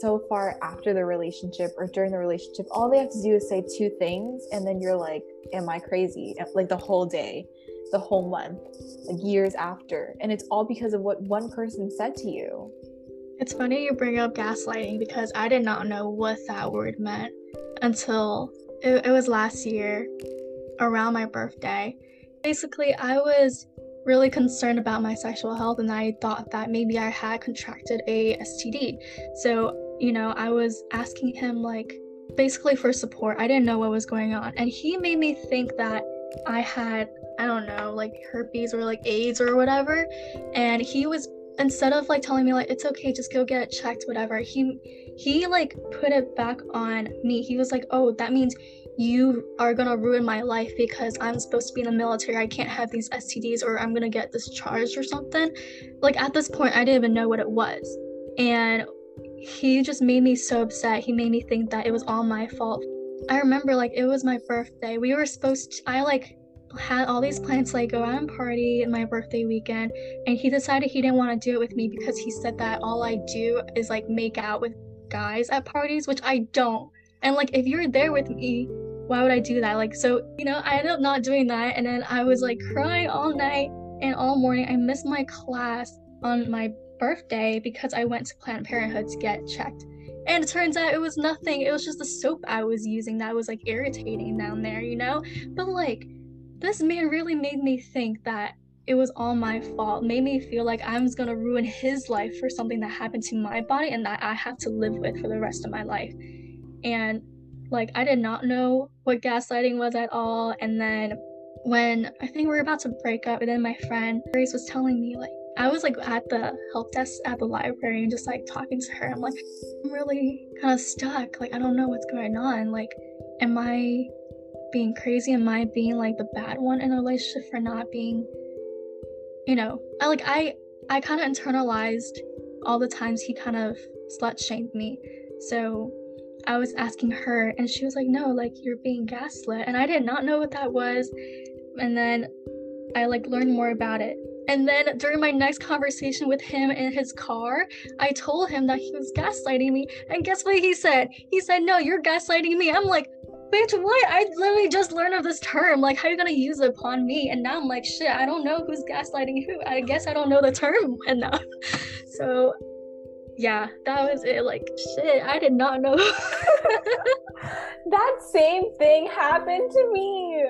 so far after the relationship or during the relationship, all they have to do is say two things. And then you're like, Am I crazy? Like the whole day the whole month, like years after. And it's all because of what one person said to you. It's funny you bring up gaslighting because I did not know what that word meant until it, it was last year around my birthday. Basically, I was really concerned about my sexual health and I thought that maybe I had contracted a STD. So, you know, I was asking him like basically for support. I didn't know what was going on. And he made me think that I had, I don't know, like herpes or like AIDS or whatever. And he was instead of like telling me like it's okay, just go get it checked, whatever, he he like put it back on me. He was like, Oh, that means you are gonna ruin my life because I'm supposed to be in the military. I can't have these STDs or I'm gonna get discharged or something. Like at this point I didn't even know what it was. And he just made me so upset. He made me think that it was all my fault. I remember like it was my birthday. We were supposed to, I like had all these plans to like go out and party in my birthday weekend and he decided he didn't want to do it with me because he said that all I do is like make out with guys at parties, which I don't. And like if you're there with me, why would I do that? Like so, you know, I ended up not doing that and then I was like crying all night and all morning. I missed my class on my birthday because I went to Planned Parenthood to get checked. And it turns out it was nothing. It was just the soap I was using that was like irritating down there, you know? But like, this man really made me think that it was all my fault, made me feel like I was gonna ruin his life for something that happened to my body and that I have to live with for the rest of my life. And like, I did not know what gaslighting was at all. And then when I think we were about to break up, and then my friend Grace was telling me, like, I was like at the help desk at the library and just like talking to her. I'm like, I'm really kind of stuck. Like, I don't know what's going on. Like, am I being crazy? Am I being like the bad one in a relationship for not being, you know, I like, I, I kind of internalized all the times he kind of slut shamed me. So I was asking her, and she was like, No, like, you're being gaslit. And I did not know what that was. And then I like learned more about it. And then during my next conversation with him in his car, I told him that he was gaslighting me. And guess what he said? He said, No, you're gaslighting me. I'm like, Bitch, what? I literally just learned of this term. Like, how are you gonna use it upon me? And now I'm like, shit, I don't know who's gaslighting who. I guess I don't know the term enough. So, yeah, that was it. Like, shit, I did not know. that same thing happened to me.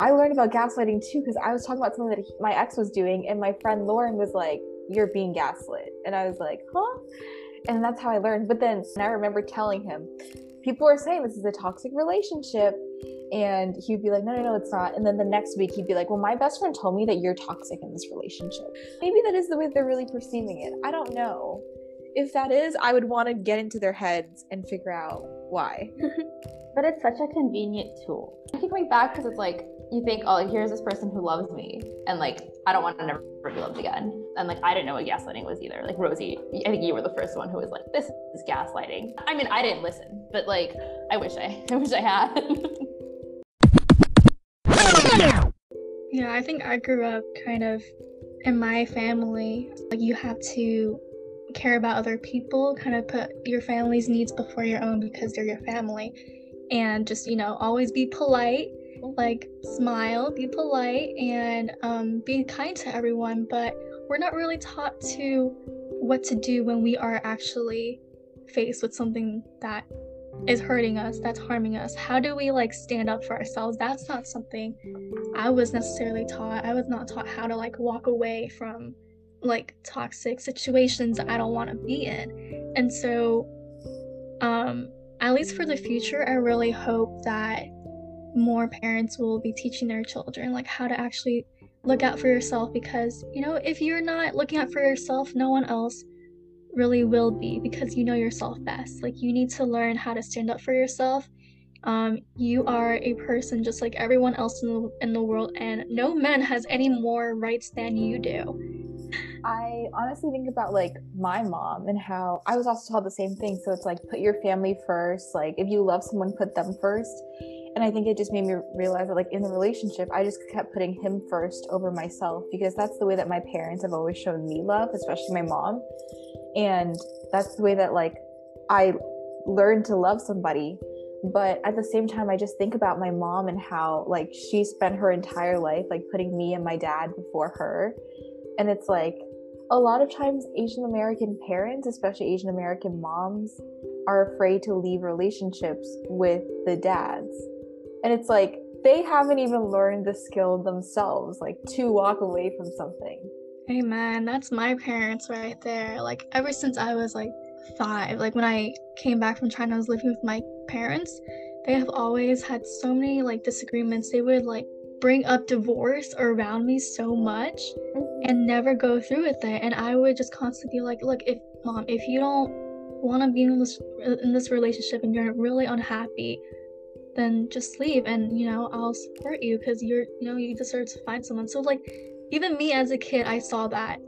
I learned about gaslighting too because I was talking about something that he, my ex was doing, and my friend Lauren was like, You're being gaslit. And I was like, Huh? And that's how I learned. But then I remember telling him, people are saying this is a toxic relationship and he'd be like no no no it's not and then the next week he'd be like well my best friend told me that you're toxic in this relationship maybe that is the way they're really perceiving it i don't know if that is i would want to get into their heads and figure out why But it's such a convenient tool. I keep coming back because it's like you think, oh, here's this person who loves me, and like I don't want to never be loved again. And like I didn't know what gaslighting was either. Like Rosie, I think you were the first one who was like, this is gaslighting. I mean, I didn't listen, but like I wish I, I wish I had. Yeah, I think I grew up kind of in my family. Like you have to care about other people, kind of put your family's needs before your own because they're your family. And just, you know, always be polite, like smile, be polite, and um, be kind to everyone. But we're not really taught to what to do when we are actually faced with something that is hurting us, that's harming us. How do we like stand up for ourselves? That's not something I was necessarily taught. I was not taught how to like walk away from like toxic situations I don't want to be in. And so um at least for the future, I really hope that more parents will be teaching their children like how to actually look out for yourself because you know, if you're not looking out for yourself, no one else really will be because you know yourself best. Like you need to learn how to stand up for yourself. Um, you are a person just like everyone else in the, in the world, and no man has any more rights than you do. I honestly think about like my mom and how I was also taught the same thing. So it's like put your family first. Like if you love someone, put them first. And I think it just made me realize that like in the relationship, I just kept putting him first over myself because that's the way that my parents have always shown me love, especially my mom. And that's the way that like I learned to love somebody. But at the same time, I just think about my mom and how like she spent her entire life like putting me and my dad before her. And it's like a lot of times Asian American parents, especially Asian American moms, are afraid to leave relationships with the dads. And it's like they haven't even learned the skill themselves, like to walk away from something. Hey man, that's my parents right there. Like ever since I was like five, like when I came back from China, I was living with my parents. They have always had so many like disagreements. They would like bring up divorce around me so much mm-hmm. and never go through with it. And I would just constantly be like, look, if mom, if you don't want to be in this in this relationship and you're really unhappy, then just leave and you know I'll support you because you're you know you deserve to find someone. So like even me as a kid, I saw that.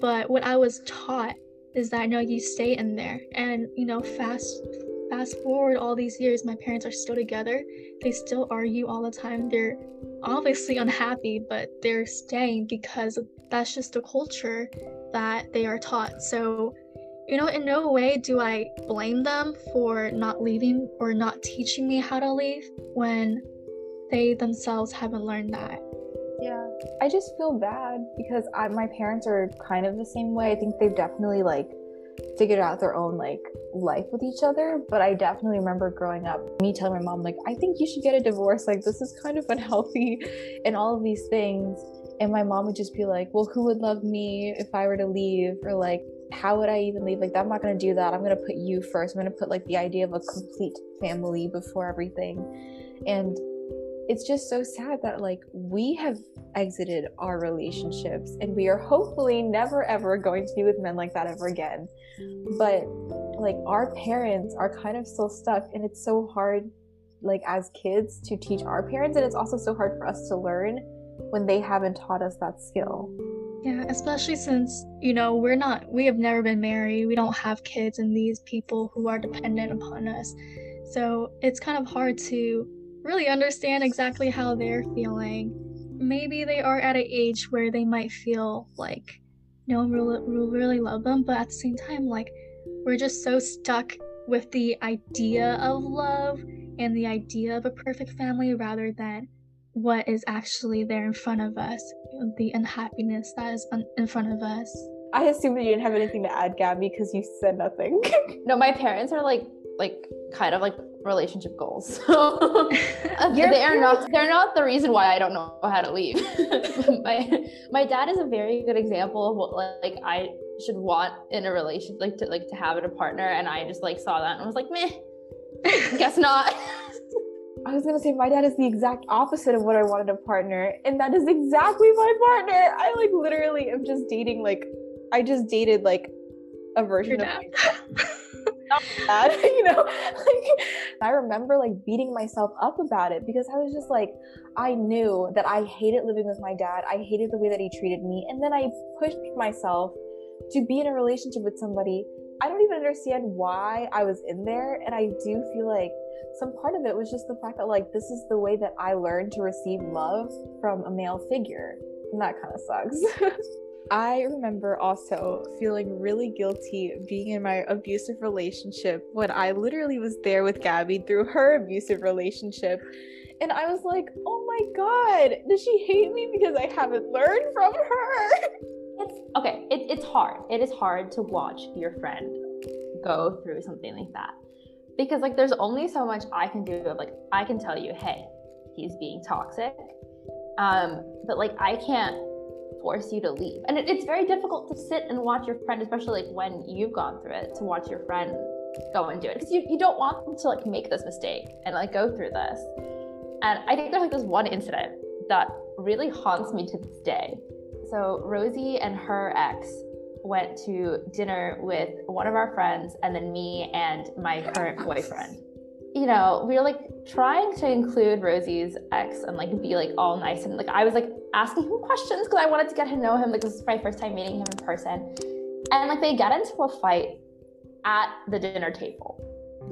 But what I was taught is that no, you stay in there. And you know, fast fast forward all these years, my parents are still together. They still argue all the time. They're obviously unhappy, but they're staying because that's just the culture that they are taught. So, you know, in no way do I blame them for not leaving or not teaching me how to leave when they themselves haven't learned that. Yeah, I just feel bad because I, my parents are kind of the same way. I think they've definitely like figured out their own like life with each other. But I definitely remember growing up, me telling my mom like, I think you should get a divorce. Like this is kind of unhealthy, and all of these things. And my mom would just be like, Well, who would love me if I were to leave? Or like, how would I even leave? Like, that? I'm not gonna do that. I'm gonna put you first. I'm gonna put like the idea of a complete family before everything. And it's just so sad that like we have exited our relationships and we are hopefully never ever going to be with men like that ever again but like our parents are kind of still stuck and it's so hard like as kids to teach our parents and it's also so hard for us to learn when they haven't taught us that skill yeah especially since you know we're not we have never been married we don't have kids and these people who are dependent upon us so it's kind of hard to really understand exactly how they're feeling. Maybe they are at an age where they might feel like no one will, will really love them, but at the same time, like we're just so stuck with the idea of love and the idea of a perfect family rather than what is actually there in front of us, the unhappiness that is un- in front of us. I assume that you didn't have anything to add, Gabby, because you said nothing. no, my parents are like like kind of like relationship goals. So they are not they're not the reason why I don't know how to leave. my my dad is a very good example of what like I should want in a relationship like to like to have in a partner and I just like saw that and was like meh Guess not. I was gonna say my dad is the exact opposite of what I wanted a partner, and that is exactly my partner. I like literally am just dating like I just dated like a version of dad. Not bad, you know. Like I remember like beating myself up about it because I was just like I knew that I hated living with my dad. I hated the way that he treated me, and then I pushed myself to be in a relationship with somebody. I don't even understand why I was in there, and I do feel like some part of it was just the fact that like this is the way that I learned to receive love from a male figure. And that kind of sucks. I remember also feeling really guilty being in my abusive relationship when I literally was there with Gabby through her abusive relationship. And I was like, oh my God, does she hate me because I haven't learned from her? It's okay. It, it's hard. It is hard to watch your friend go through something like that because like there's only so much I can do. of Like I can tell you, hey, he's being toxic, um, but like I can't force you to leave. And it, it's very difficult to sit and watch your friend, especially like when you've gone through it, to watch your friend go and do it because you, you don't want them to like make this mistake and like go through this. And I think there's like this one incident that really haunts me to this day. So Rosie and her ex went to dinner with one of our friends and then me and my current boyfriend. You know, we were like trying to include Rosie's ex and like be like all nice and like I was like asking him questions because I wanted to get to know him. Like this is my first time meeting him in person. And like they get into a fight at the dinner table.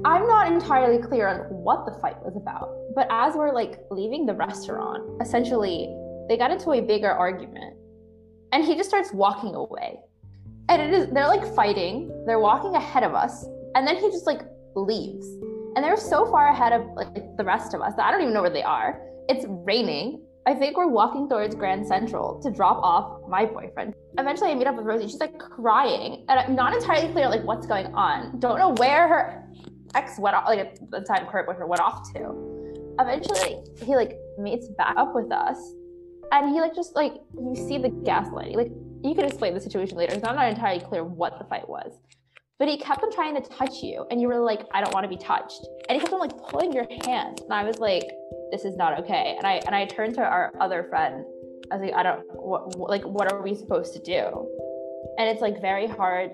I'm not entirely clear on what the fight was about, but as we're like leaving the restaurant, essentially they got into a bigger argument and he just starts walking away. And it is they're like fighting, they're walking ahead of us, and then he just like leaves. And they're so far ahead of like the rest of us that I don't even know where they are. It's raining. I think we're walking towards Grand Central to drop off my boyfriend. Eventually, I meet up with Rosie. She's like crying, and I'm not entirely clear like what's going on. Don't know where her ex went off, like at the time current boyfriend went off to. Eventually, he like meets back up with us, and he like just like you see the gaslighting. Like you can explain the situation later because I'm not entirely clear what the fight was. But he kept on trying to touch you, and you were like, "I don't want to be touched," and he kept on like pulling your hand, and I was like, "This is not okay." And I and I turned to our other friend. I was like, "I don't what, like what are we supposed to do?" And it's like very hard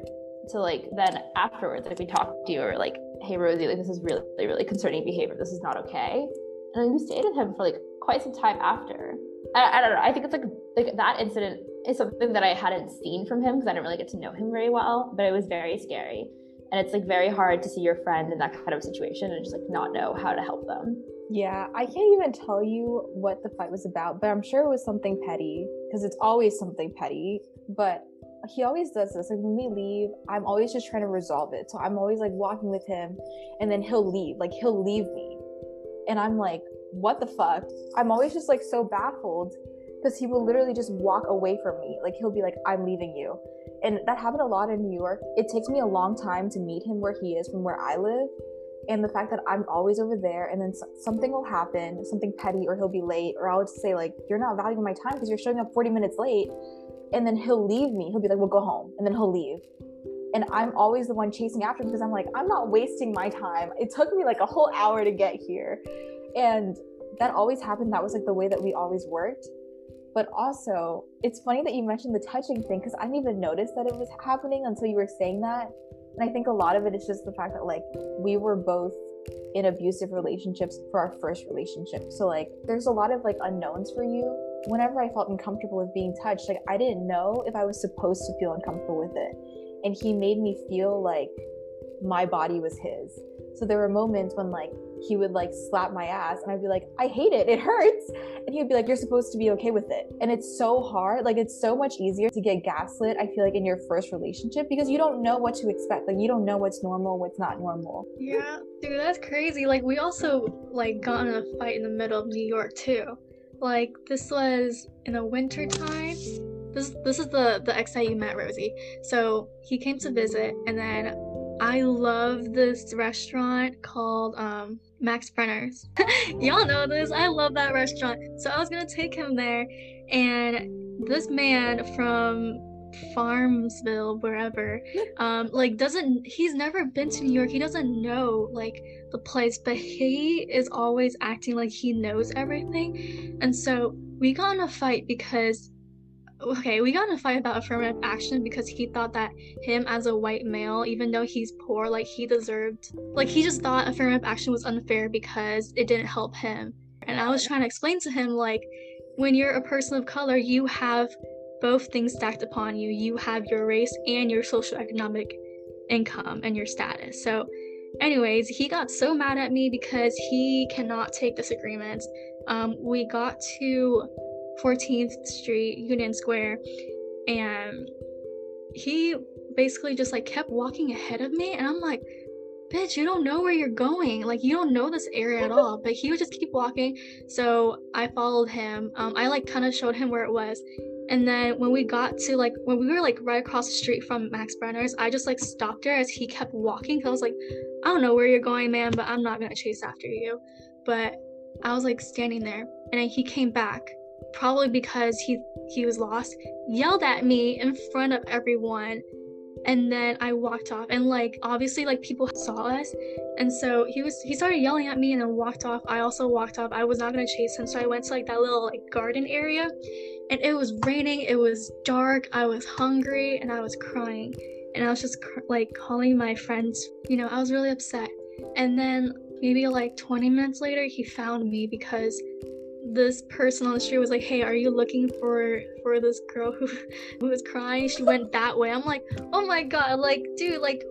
to like then afterwards, like we talk to you or like, "Hey Rosie, like this is really really concerning behavior. This is not okay." And then we stayed with him for like quite some time after. I, I don't know. I think it's like like that incident is something that I hadn't seen from him because I didn't really get to know him very well, but it was very scary. And it's like very hard to see your friend in that kind of situation and just like not know how to help them. Yeah, I can't even tell you what the fight was about, but I'm sure it was something petty because it's always something petty. But he always does this. Like when we leave, I'm always just trying to resolve it. So I'm always like walking with him and then he'll leave. Like he'll leave me. And I'm like, what the fuck? I'm always just like so baffled because he will literally just walk away from me. Like he'll be like, I'm leaving you. And that happened a lot in New York. It takes me a long time to meet him where he is from where I live. And the fact that I'm always over there and then something will happen, something petty, or he'll be late, or I'll just say, like, you're not valuing my time because you're showing up 40 minutes late. And then he'll leave me. He'll be like, well, go home. And then he'll leave. And I'm always the one chasing after him because I'm like, I'm not wasting my time. It took me like a whole hour to get here. And that always happened. That was like the way that we always worked. But also, it's funny that you mentioned the touching thing because I didn't even notice that it was happening until you were saying that. And I think a lot of it is just the fact that like we were both in abusive relationships for our first relationship. So like there's a lot of like unknowns for you. Whenever I felt uncomfortable with being touched, like I didn't know if I was supposed to feel uncomfortable with it. And he made me feel like my body was his. So there were moments when like he would like slap my ass and I'd be like, I hate it, it hurts. And he would be like, You're supposed to be okay with it. And it's so hard. Like it's so much easier to get gaslit, I feel like, in your first relationship because you don't know what to expect. Like you don't know what's normal, what's not normal. Yeah, dude, that's crazy. Like we also like got in a fight in the middle of New York too. Like this was in the winter time. This this is the the ex that you met, Rosie. So he came to visit, and then I love this restaurant called um Max Brenner's. Y'all know this. I love that restaurant. So I was gonna take him there, and this man from Farmsville, wherever. Um, like doesn't he's never been to New York. He doesn't know like the place, but he is always acting like he knows everything. And so we got in a fight because okay, we got in a fight about affirmative action because he thought that him as a white male, even though he's poor, like he deserved like he just thought affirmative action was unfair because it didn't help him. And I was trying to explain to him like when you're a person of color, you have both things stacked upon you. You have your race and your social economic income and your status. So, anyways, he got so mad at me because he cannot take disagreements. Um, we got to 14th Street, Union Square, and he basically just like kept walking ahead of me, and I'm like, bitch, you don't know where you're going. Like, you don't know this area at all. But he would just keep walking. So I followed him. Um, I like kind of showed him where it was. And then when we got to like, when we were like right across the street from Max Brenner's, I just like stopped her as he kept walking. Cause I was like, I don't know where you're going, man, but I'm not gonna chase after you. But I was like standing there and he came back probably because he he was lost yelled at me in front of everyone. And then I walked off. And like obviously like people saw us. And so he was he started yelling at me and then walked off. I also walked off. I was not gonna chase him. So I went to like that little like garden area. And it was raining. It was dark. I was hungry and I was crying. And I was just cr- like calling my friends. You know I was really upset. And then maybe like 20 minutes later he found me because this person on the street was like, "Hey, are you looking for for this girl who who was crying? She went that way." I'm like, "Oh my god, like, dude, like."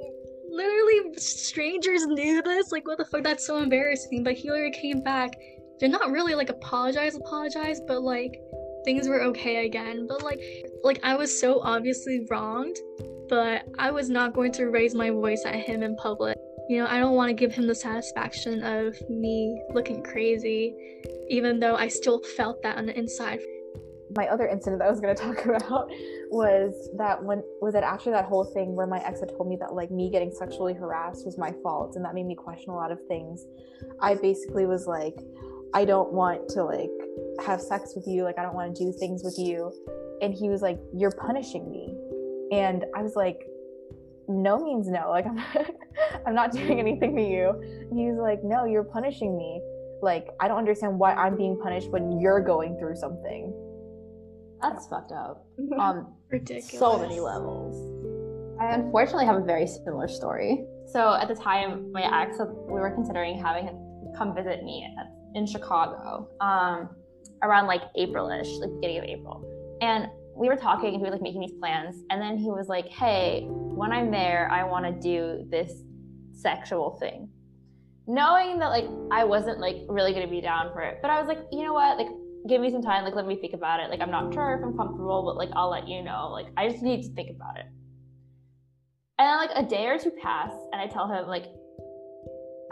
Literally, strangers knew this. Like, what the fuck? That's so embarrassing. But literally came back, did not really like apologize, apologize, but like things were okay again. But like, like I was so obviously wronged, but I was not going to raise my voice at him in public. You know, I don't want to give him the satisfaction of me looking crazy, even though I still felt that on the inside. my other incident that I was going to talk about was that when was it after that whole thing where my ex had told me that like me getting sexually harassed was my fault and that made me question a lot of things. I basically was like, I don't want to like have sex with you, like I don't want to do things with you. And he was like, You're punishing me. And I was like, No means no. Like I'm not, I'm not doing anything to you. And he was like, No, you're punishing me. Like I don't understand why I'm being punished when you're going through something. That's fucked up. Um, Ridiculous. so many levels. I unfortunately have a very similar story. So at the time, my ex, we were considering having him come visit me at, in Chicago, um, around like Aprilish, like beginning of April. And we were talking, and he was like making these plans, and then he was like, "Hey, when I'm there, I want to do this sexual thing." Knowing that like I wasn't like really gonna be down for it, but I was like, you know what, like give me some time, like let me think about it. Like I'm not sure if I'm comfortable, but like I'll let you know. Like I just need to think about it. And then like a day or two pass, and I tell him like,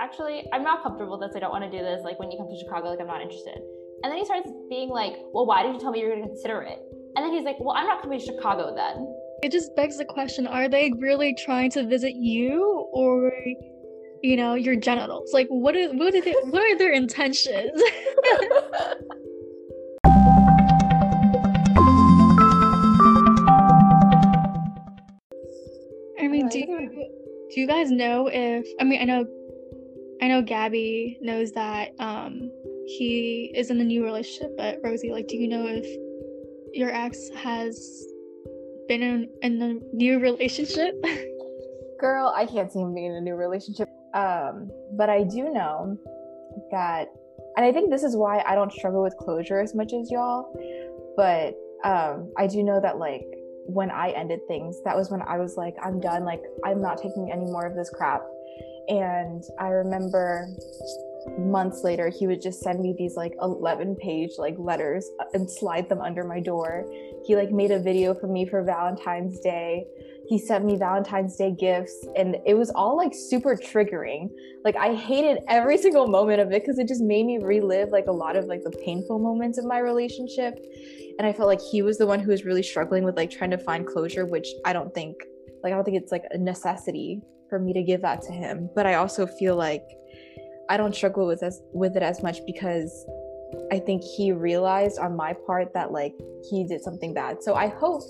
actually, I'm not comfortable with this. I don't want to do this. Like when you come to Chicago, like I'm not interested. And then he starts being like, well, why did you tell me you were going to consider it? And then he's like, well, I'm not coming to Chicago then. It just begs the question are they really trying to visit you or, you know, your genitals? Like, what is, what, is it, what are their intentions? I mean, do you, do you guys know if, I mean, I know, I know Gabby knows that um he is in a new relationship, but Rosie, like, do you know if your ex has been in, in a new relationship? Girl, I can't see him being in a new relationship. Um, but I do know that, and I think this is why I don't struggle with closure as much as y'all. But um, I do know that, like, when I ended things, that was when I was like, I'm done. Like, I'm not taking any more of this crap. And I remember months later, he would just send me these like 11 page like letters uh, and slide them under my door. He like made a video for me for Valentine's Day. He sent me Valentine's Day gifts and it was all like super triggering. Like I hated every single moment of it because it just made me relive like a lot of like the painful moments of my relationship. And I felt like he was the one who was really struggling with like trying to find closure, which I don't think like I don't think it's like a necessity for me to give that to him. But I also feel like I don't struggle with as with it as much because I think he realized on my part that like he did something bad. So I hope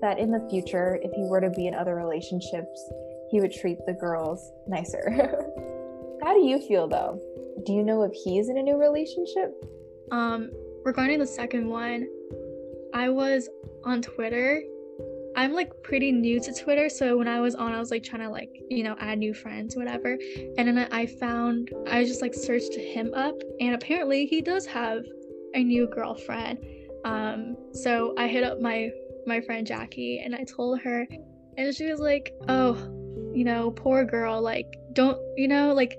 that in the future, if he were to be in other relationships, he would treat the girls nicer. How do you feel though? Do you know if he's in a new relationship? Um, regarding the second one, I was on Twitter. I'm like pretty new to Twitter, so when I was on, I was like trying to like you know add new friends, whatever. And then I found I just like searched him up, and apparently he does have a new girlfriend. Um, so I hit up my my friend Jackie, and I told her, and she was like, "Oh, you know, poor girl. Like, don't you know, like."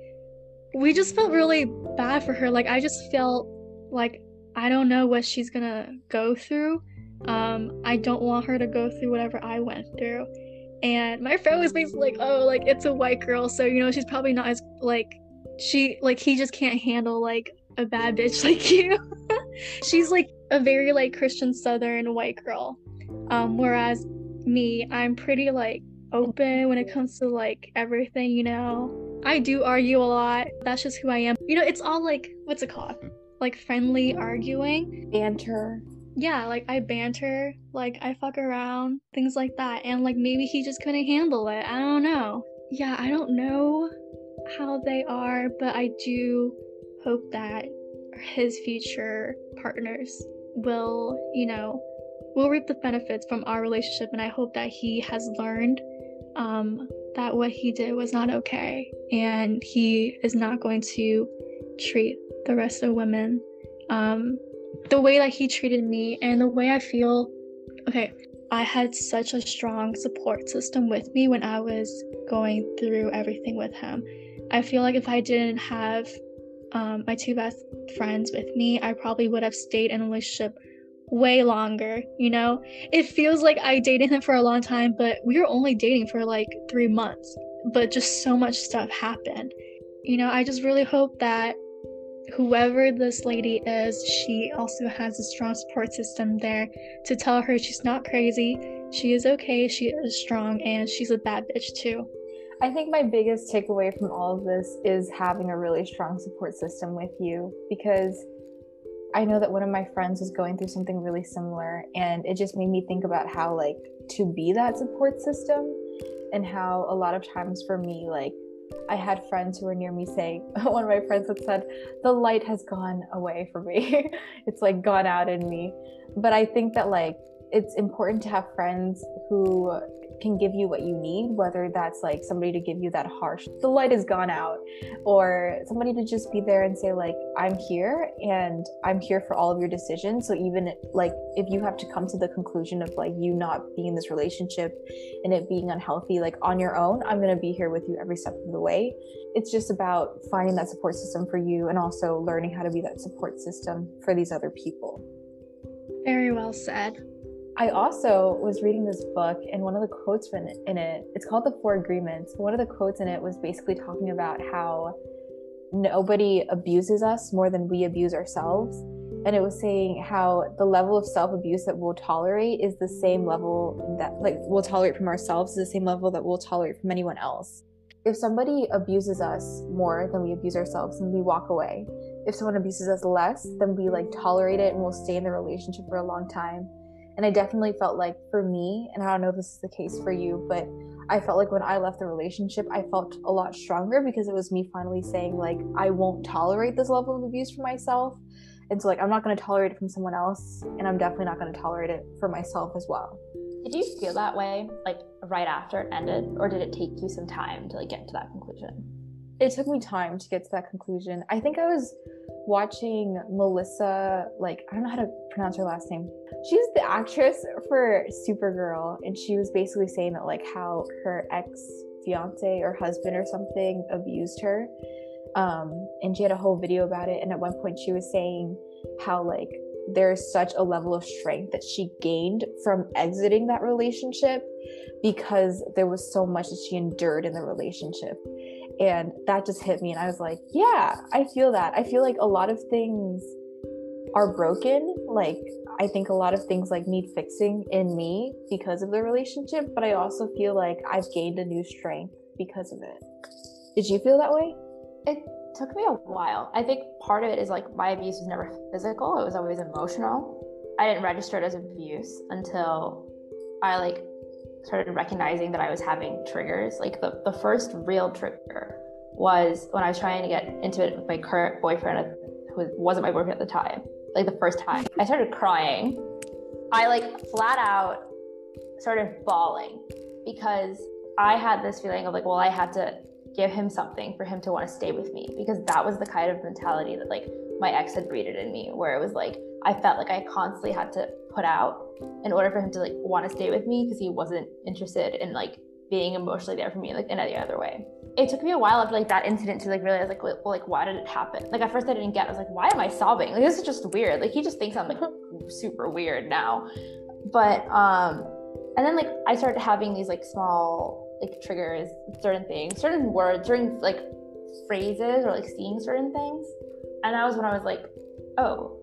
We just felt really bad for her. Like, I just felt like I don't know what she's gonna go through. Um, I don't want her to go through whatever I went through. And my friend was basically like, oh, like it's a white girl, so you know she's probably not as like she like he just can't handle like a bad bitch like you. she's like a very like Christian Southern white girl. Um, whereas me, I'm pretty like open when it comes to like everything, you know. I do argue a lot. That's just who I am. You know, it's all like what's it called? Like friendly arguing. Banter. Yeah, like I banter, like I fuck around, things like that. And like maybe he just couldn't handle it. I don't know. Yeah, I don't know how they are, but I do hope that his future partners will, you know, will reap the benefits from our relationship and I hope that he has learned um that what he did was not okay and he is not going to treat the rest of women um, the way that he treated me and the way I feel. Okay, I had such a strong support system with me when I was going through everything with him. I feel like if I didn't have um, my two best friends with me, I probably would have stayed in a relationship way longer, you know? It feels like I dated him for a long time, but we were only dating for like three months. But just so much stuff happened. You know, I just really hope that whoever this lady is, she also has a strong support system there to tell her she's not crazy, she is okay, she is strong, and she's a bad bitch too. I think my biggest takeaway from all of this is having a really strong support system with you because I know that one of my friends was going through something really similar and it just made me think about how like to be that support system and how a lot of times for me like I had friends who were near me saying one of my friends had said the light has gone away from me. It's like gone out in me. But I think that like it's important to have friends who can give you what you need, whether that's like somebody to give you that harsh, the light has gone out, or somebody to just be there and say, like, I'm here and I'm here for all of your decisions. So even like if you have to come to the conclusion of like you not being in this relationship and it being unhealthy, like on your own, I'm going to be here with you every step of the way. It's just about finding that support system for you and also learning how to be that support system for these other people. Very well said. I also was reading this book, and one of the quotes in it, it's called The Four Agreements. One of the quotes in it was basically talking about how nobody abuses us more than we abuse ourselves. And it was saying how the level of self abuse that we'll tolerate is the same level that, like, we'll tolerate from ourselves, is the same level that we'll tolerate from anyone else. If somebody abuses us more than we abuse ourselves, then we walk away. If someone abuses us less, then we like tolerate it and we'll stay in the relationship for a long time and I definitely felt like for me, and I don't know if this is the case for you, but I felt like when I left the relationship, I felt a lot stronger because it was me finally saying, like, I won't tolerate this level of abuse for myself. And so, like, I'm not going to tolerate it from someone else, and I'm definitely not going to tolerate it for myself as well. Did you feel that way, like, right after it ended, or did it take you some time to, like, get to that conclusion? It took me time to get to that conclusion. I think I was watching Melissa, like, I don't know how to pronounce her last name. She's the actress for Supergirl, and she was basically saying that, like, how her ex fiance or husband or something abused her. Um, and she had a whole video about it. And at one point, she was saying how, like, there's such a level of strength that she gained from exiting that relationship because there was so much that she endured in the relationship and that just hit me and i was like yeah i feel that. I feel like a lot of things are broken. Like i think a lot of things like need fixing in me because of the relationship but i also feel like i've gained a new strength because of it. Did you feel that way? It took me a while. I think part of it is like my abuse was never physical. It was always emotional. I didn't register it as abuse until I like started recognizing that I was having triggers. Like the, the first real trigger was when I was trying to get into it with my current boyfriend, uh, who wasn't my boyfriend at the time. Like the first time, I started crying. I like flat out started bawling because I had this feeling of like, well, I had to give him something for him to want to stay with me because that was the kind of mentality that like my ex had breeded in me, where it was like I felt like I constantly had to put out in order for him to like want to stay with me because he wasn't interested in like being emotionally there for me like in any other way. It took me a while after like that incident to like realize like well like why did it happen? Like at first I didn't get. I was like why am I sobbing? Like this is just weird. Like he just thinks I'm like super weird now. But um and then like I started having these like small like triggers, certain things, certain words, certain like phrases or like seeing certain things. And that was when I was like, oh,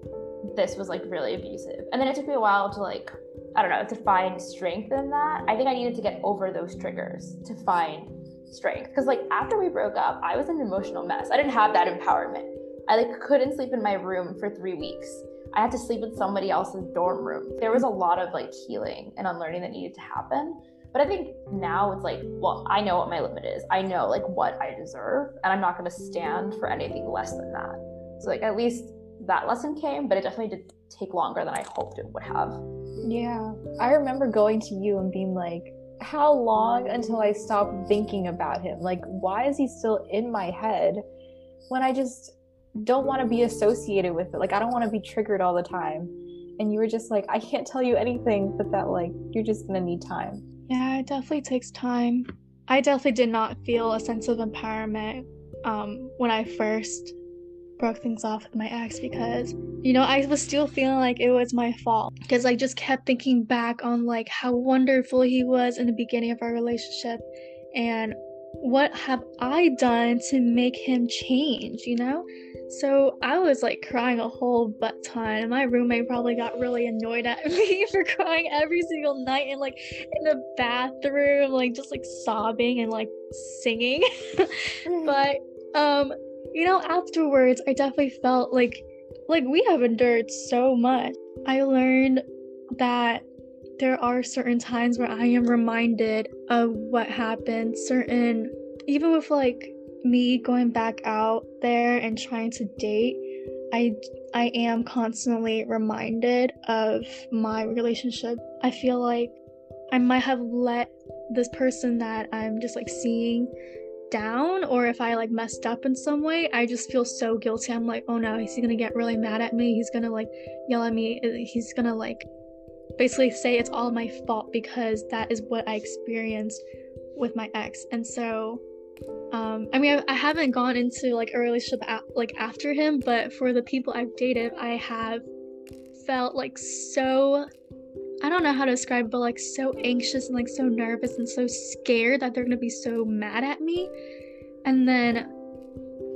this was like really abusive. And then it took me a while to like, I don't know, to find strength in that. I think I needed to get over those triggers to find strength. Cause like after we broke up, I was an emotional mess. I didn't have that empowerment. I like couldn't sleep in my room for three weeks. I had to sleep in somebody else's dorm room. There was a lot of like healing and unlearning that needed to happen. But I think now it's like, well, I know what my limit is. I know like what I deserve, and I'm not going to stand for anything less than that. So like at least that lesson came, but it definitely did take longer than I hoped it would have. Yeah. I remember going to you and being like, how long until I stop thinking about him? Like, why is he still in my head when I just don't want to be associated with it? Like, I don't want to be triggered all the time. And you were just like, I can't tell you anything, but that, like, you're just going to need time. Yeah, it definitely takes time. I definitely did not feel a sense of empowerment um, when I first broke things off with my ex because you know i was still feeling like it was my fault. Because i just kept thinking back on like how wonderful he was in the beginning of our relationship and what have i done to make him change you know? So i was like crying a whole butt ton. And my roommate probably got really annoyed at me for crying every single night and like in the bathroom like just like sobbing and like singing. But um you know, afterwards, I definitely felt like like we have endured so much. I learned that there are certain times where I am reminded of what happened, certain even with like me going back out there and trying to date, I I am constantly reminded of my relationship. I feel like I might have let this person that I'm just like seeing down or if I like messed up in some way, I just feel so guilty. I'm like, oh no, he's gonna get really mad at me. He's gonna like yell at me. Uh, he's gonna like basically say it's all my fault because that is what I experienced with my ex. And so, um, I mean, I, I haven't gone into like a relationship a- like after him, but for the people I've dated, I have felt like so I don't know how to describe, but like so anxious and like so nervous and so scared that they're gonna be so mad at me. And then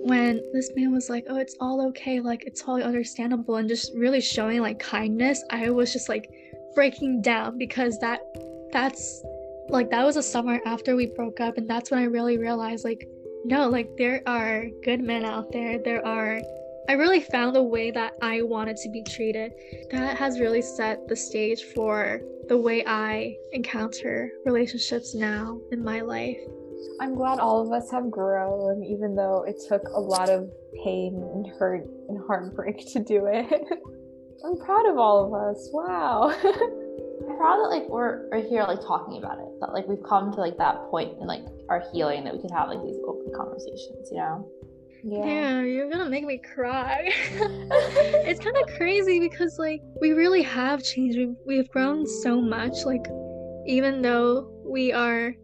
when this man was like, "Oh, it's all okay, like it's all understandable," and just really showing like kindness, I was just like breaking down because that that's like that was a summer after we broke up, and that's when I really realized like no, like there are good men out there. There are I really found the way that I wanted to be treated. That has really set the stage for the way I encounter relationships now in my life. I'm glad all of us have grown, even though it took a lot of pain and hurt and heartbreak to do it. I'm proud of all of us. Wow. I'm proud that like we're, we're here like talking about it. That like we've come to like that point in like our healing that we can have like these open conversations, you know? Yeah. Damn, you're gonna make me cry. it's kind of crazy because like we really have changed. We've we've grown so much. Like even though we are,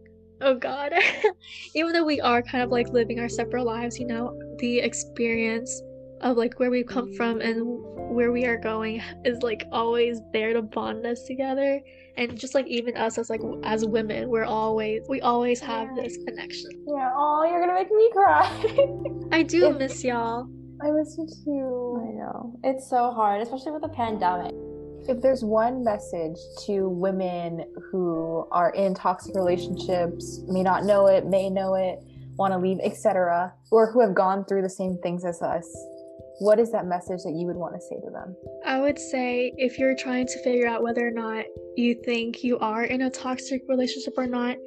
oh god, even though we are kind of like living our separate lives, you know, the experience of like where we've come from mm. and where we are going is like always there to bond us together. And just like even us as like as women we're always we always have this connection. Yeah oh you're gonna make me cry. I do miss y'all. I miss you too. I know. It's so hard especially with the pandemic. If there's one message to women who are in toxic relationships may not know it may know it want to leave etc or who have gone through the same things as us what is that message that you would want to say to them? I would say if you're trying to figure out whether or not you think you are in a toxic relationship or not,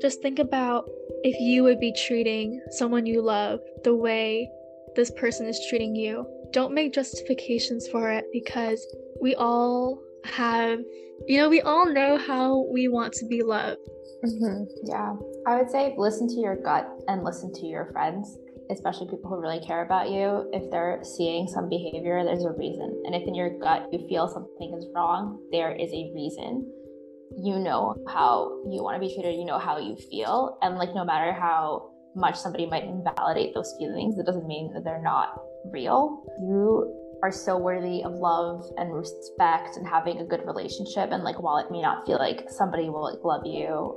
just think about if you would be treating someone you love the way this person is treating you. Don't make justifications for it because we all have, you know, we all know how we want to be loved. Mm-hmm. Yeah. I would say listen to your gut and listen to your friends, especially people who really care about you. If they're seeing some behavior, there's a reason. And if in your gut you feel something is wrong, there is a reason. You know how you want to be treated, you know how you feel. And like, no matter how much somebody might invalidate those feelings, it doesn't mean that they're not real. You are so worthy of love and respect and having a good relationship. And like, while it may not feel like somebody will like love you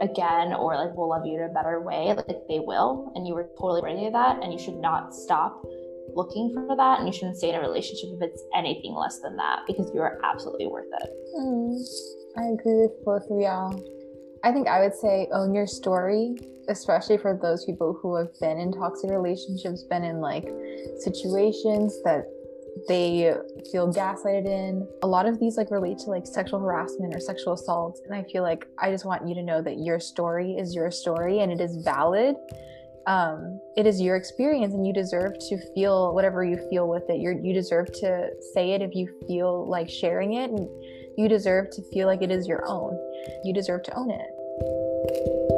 again or like will love you in a better way, like they will, and you were totally worthy of that, and you should not stop looking for that, and you shouldn't stay in a relationship if it's anything less than that because you are absolutely worth it. Mm, I agree with both of y'all. I think I would say own your story, especially for those people who have been in toxic relationships, been in like situations that they feel gaslighted in. A lot of these like relate to like sexual harassment or sexual assault. And I feel like I just want you to know that your story is your story and it is valid. Um, it is your experience and you deserve to feel whatever you feel with it. You're, you deserve to say it if you feel like sharing it and you deserve to feel like it is your own. You deserve to own it.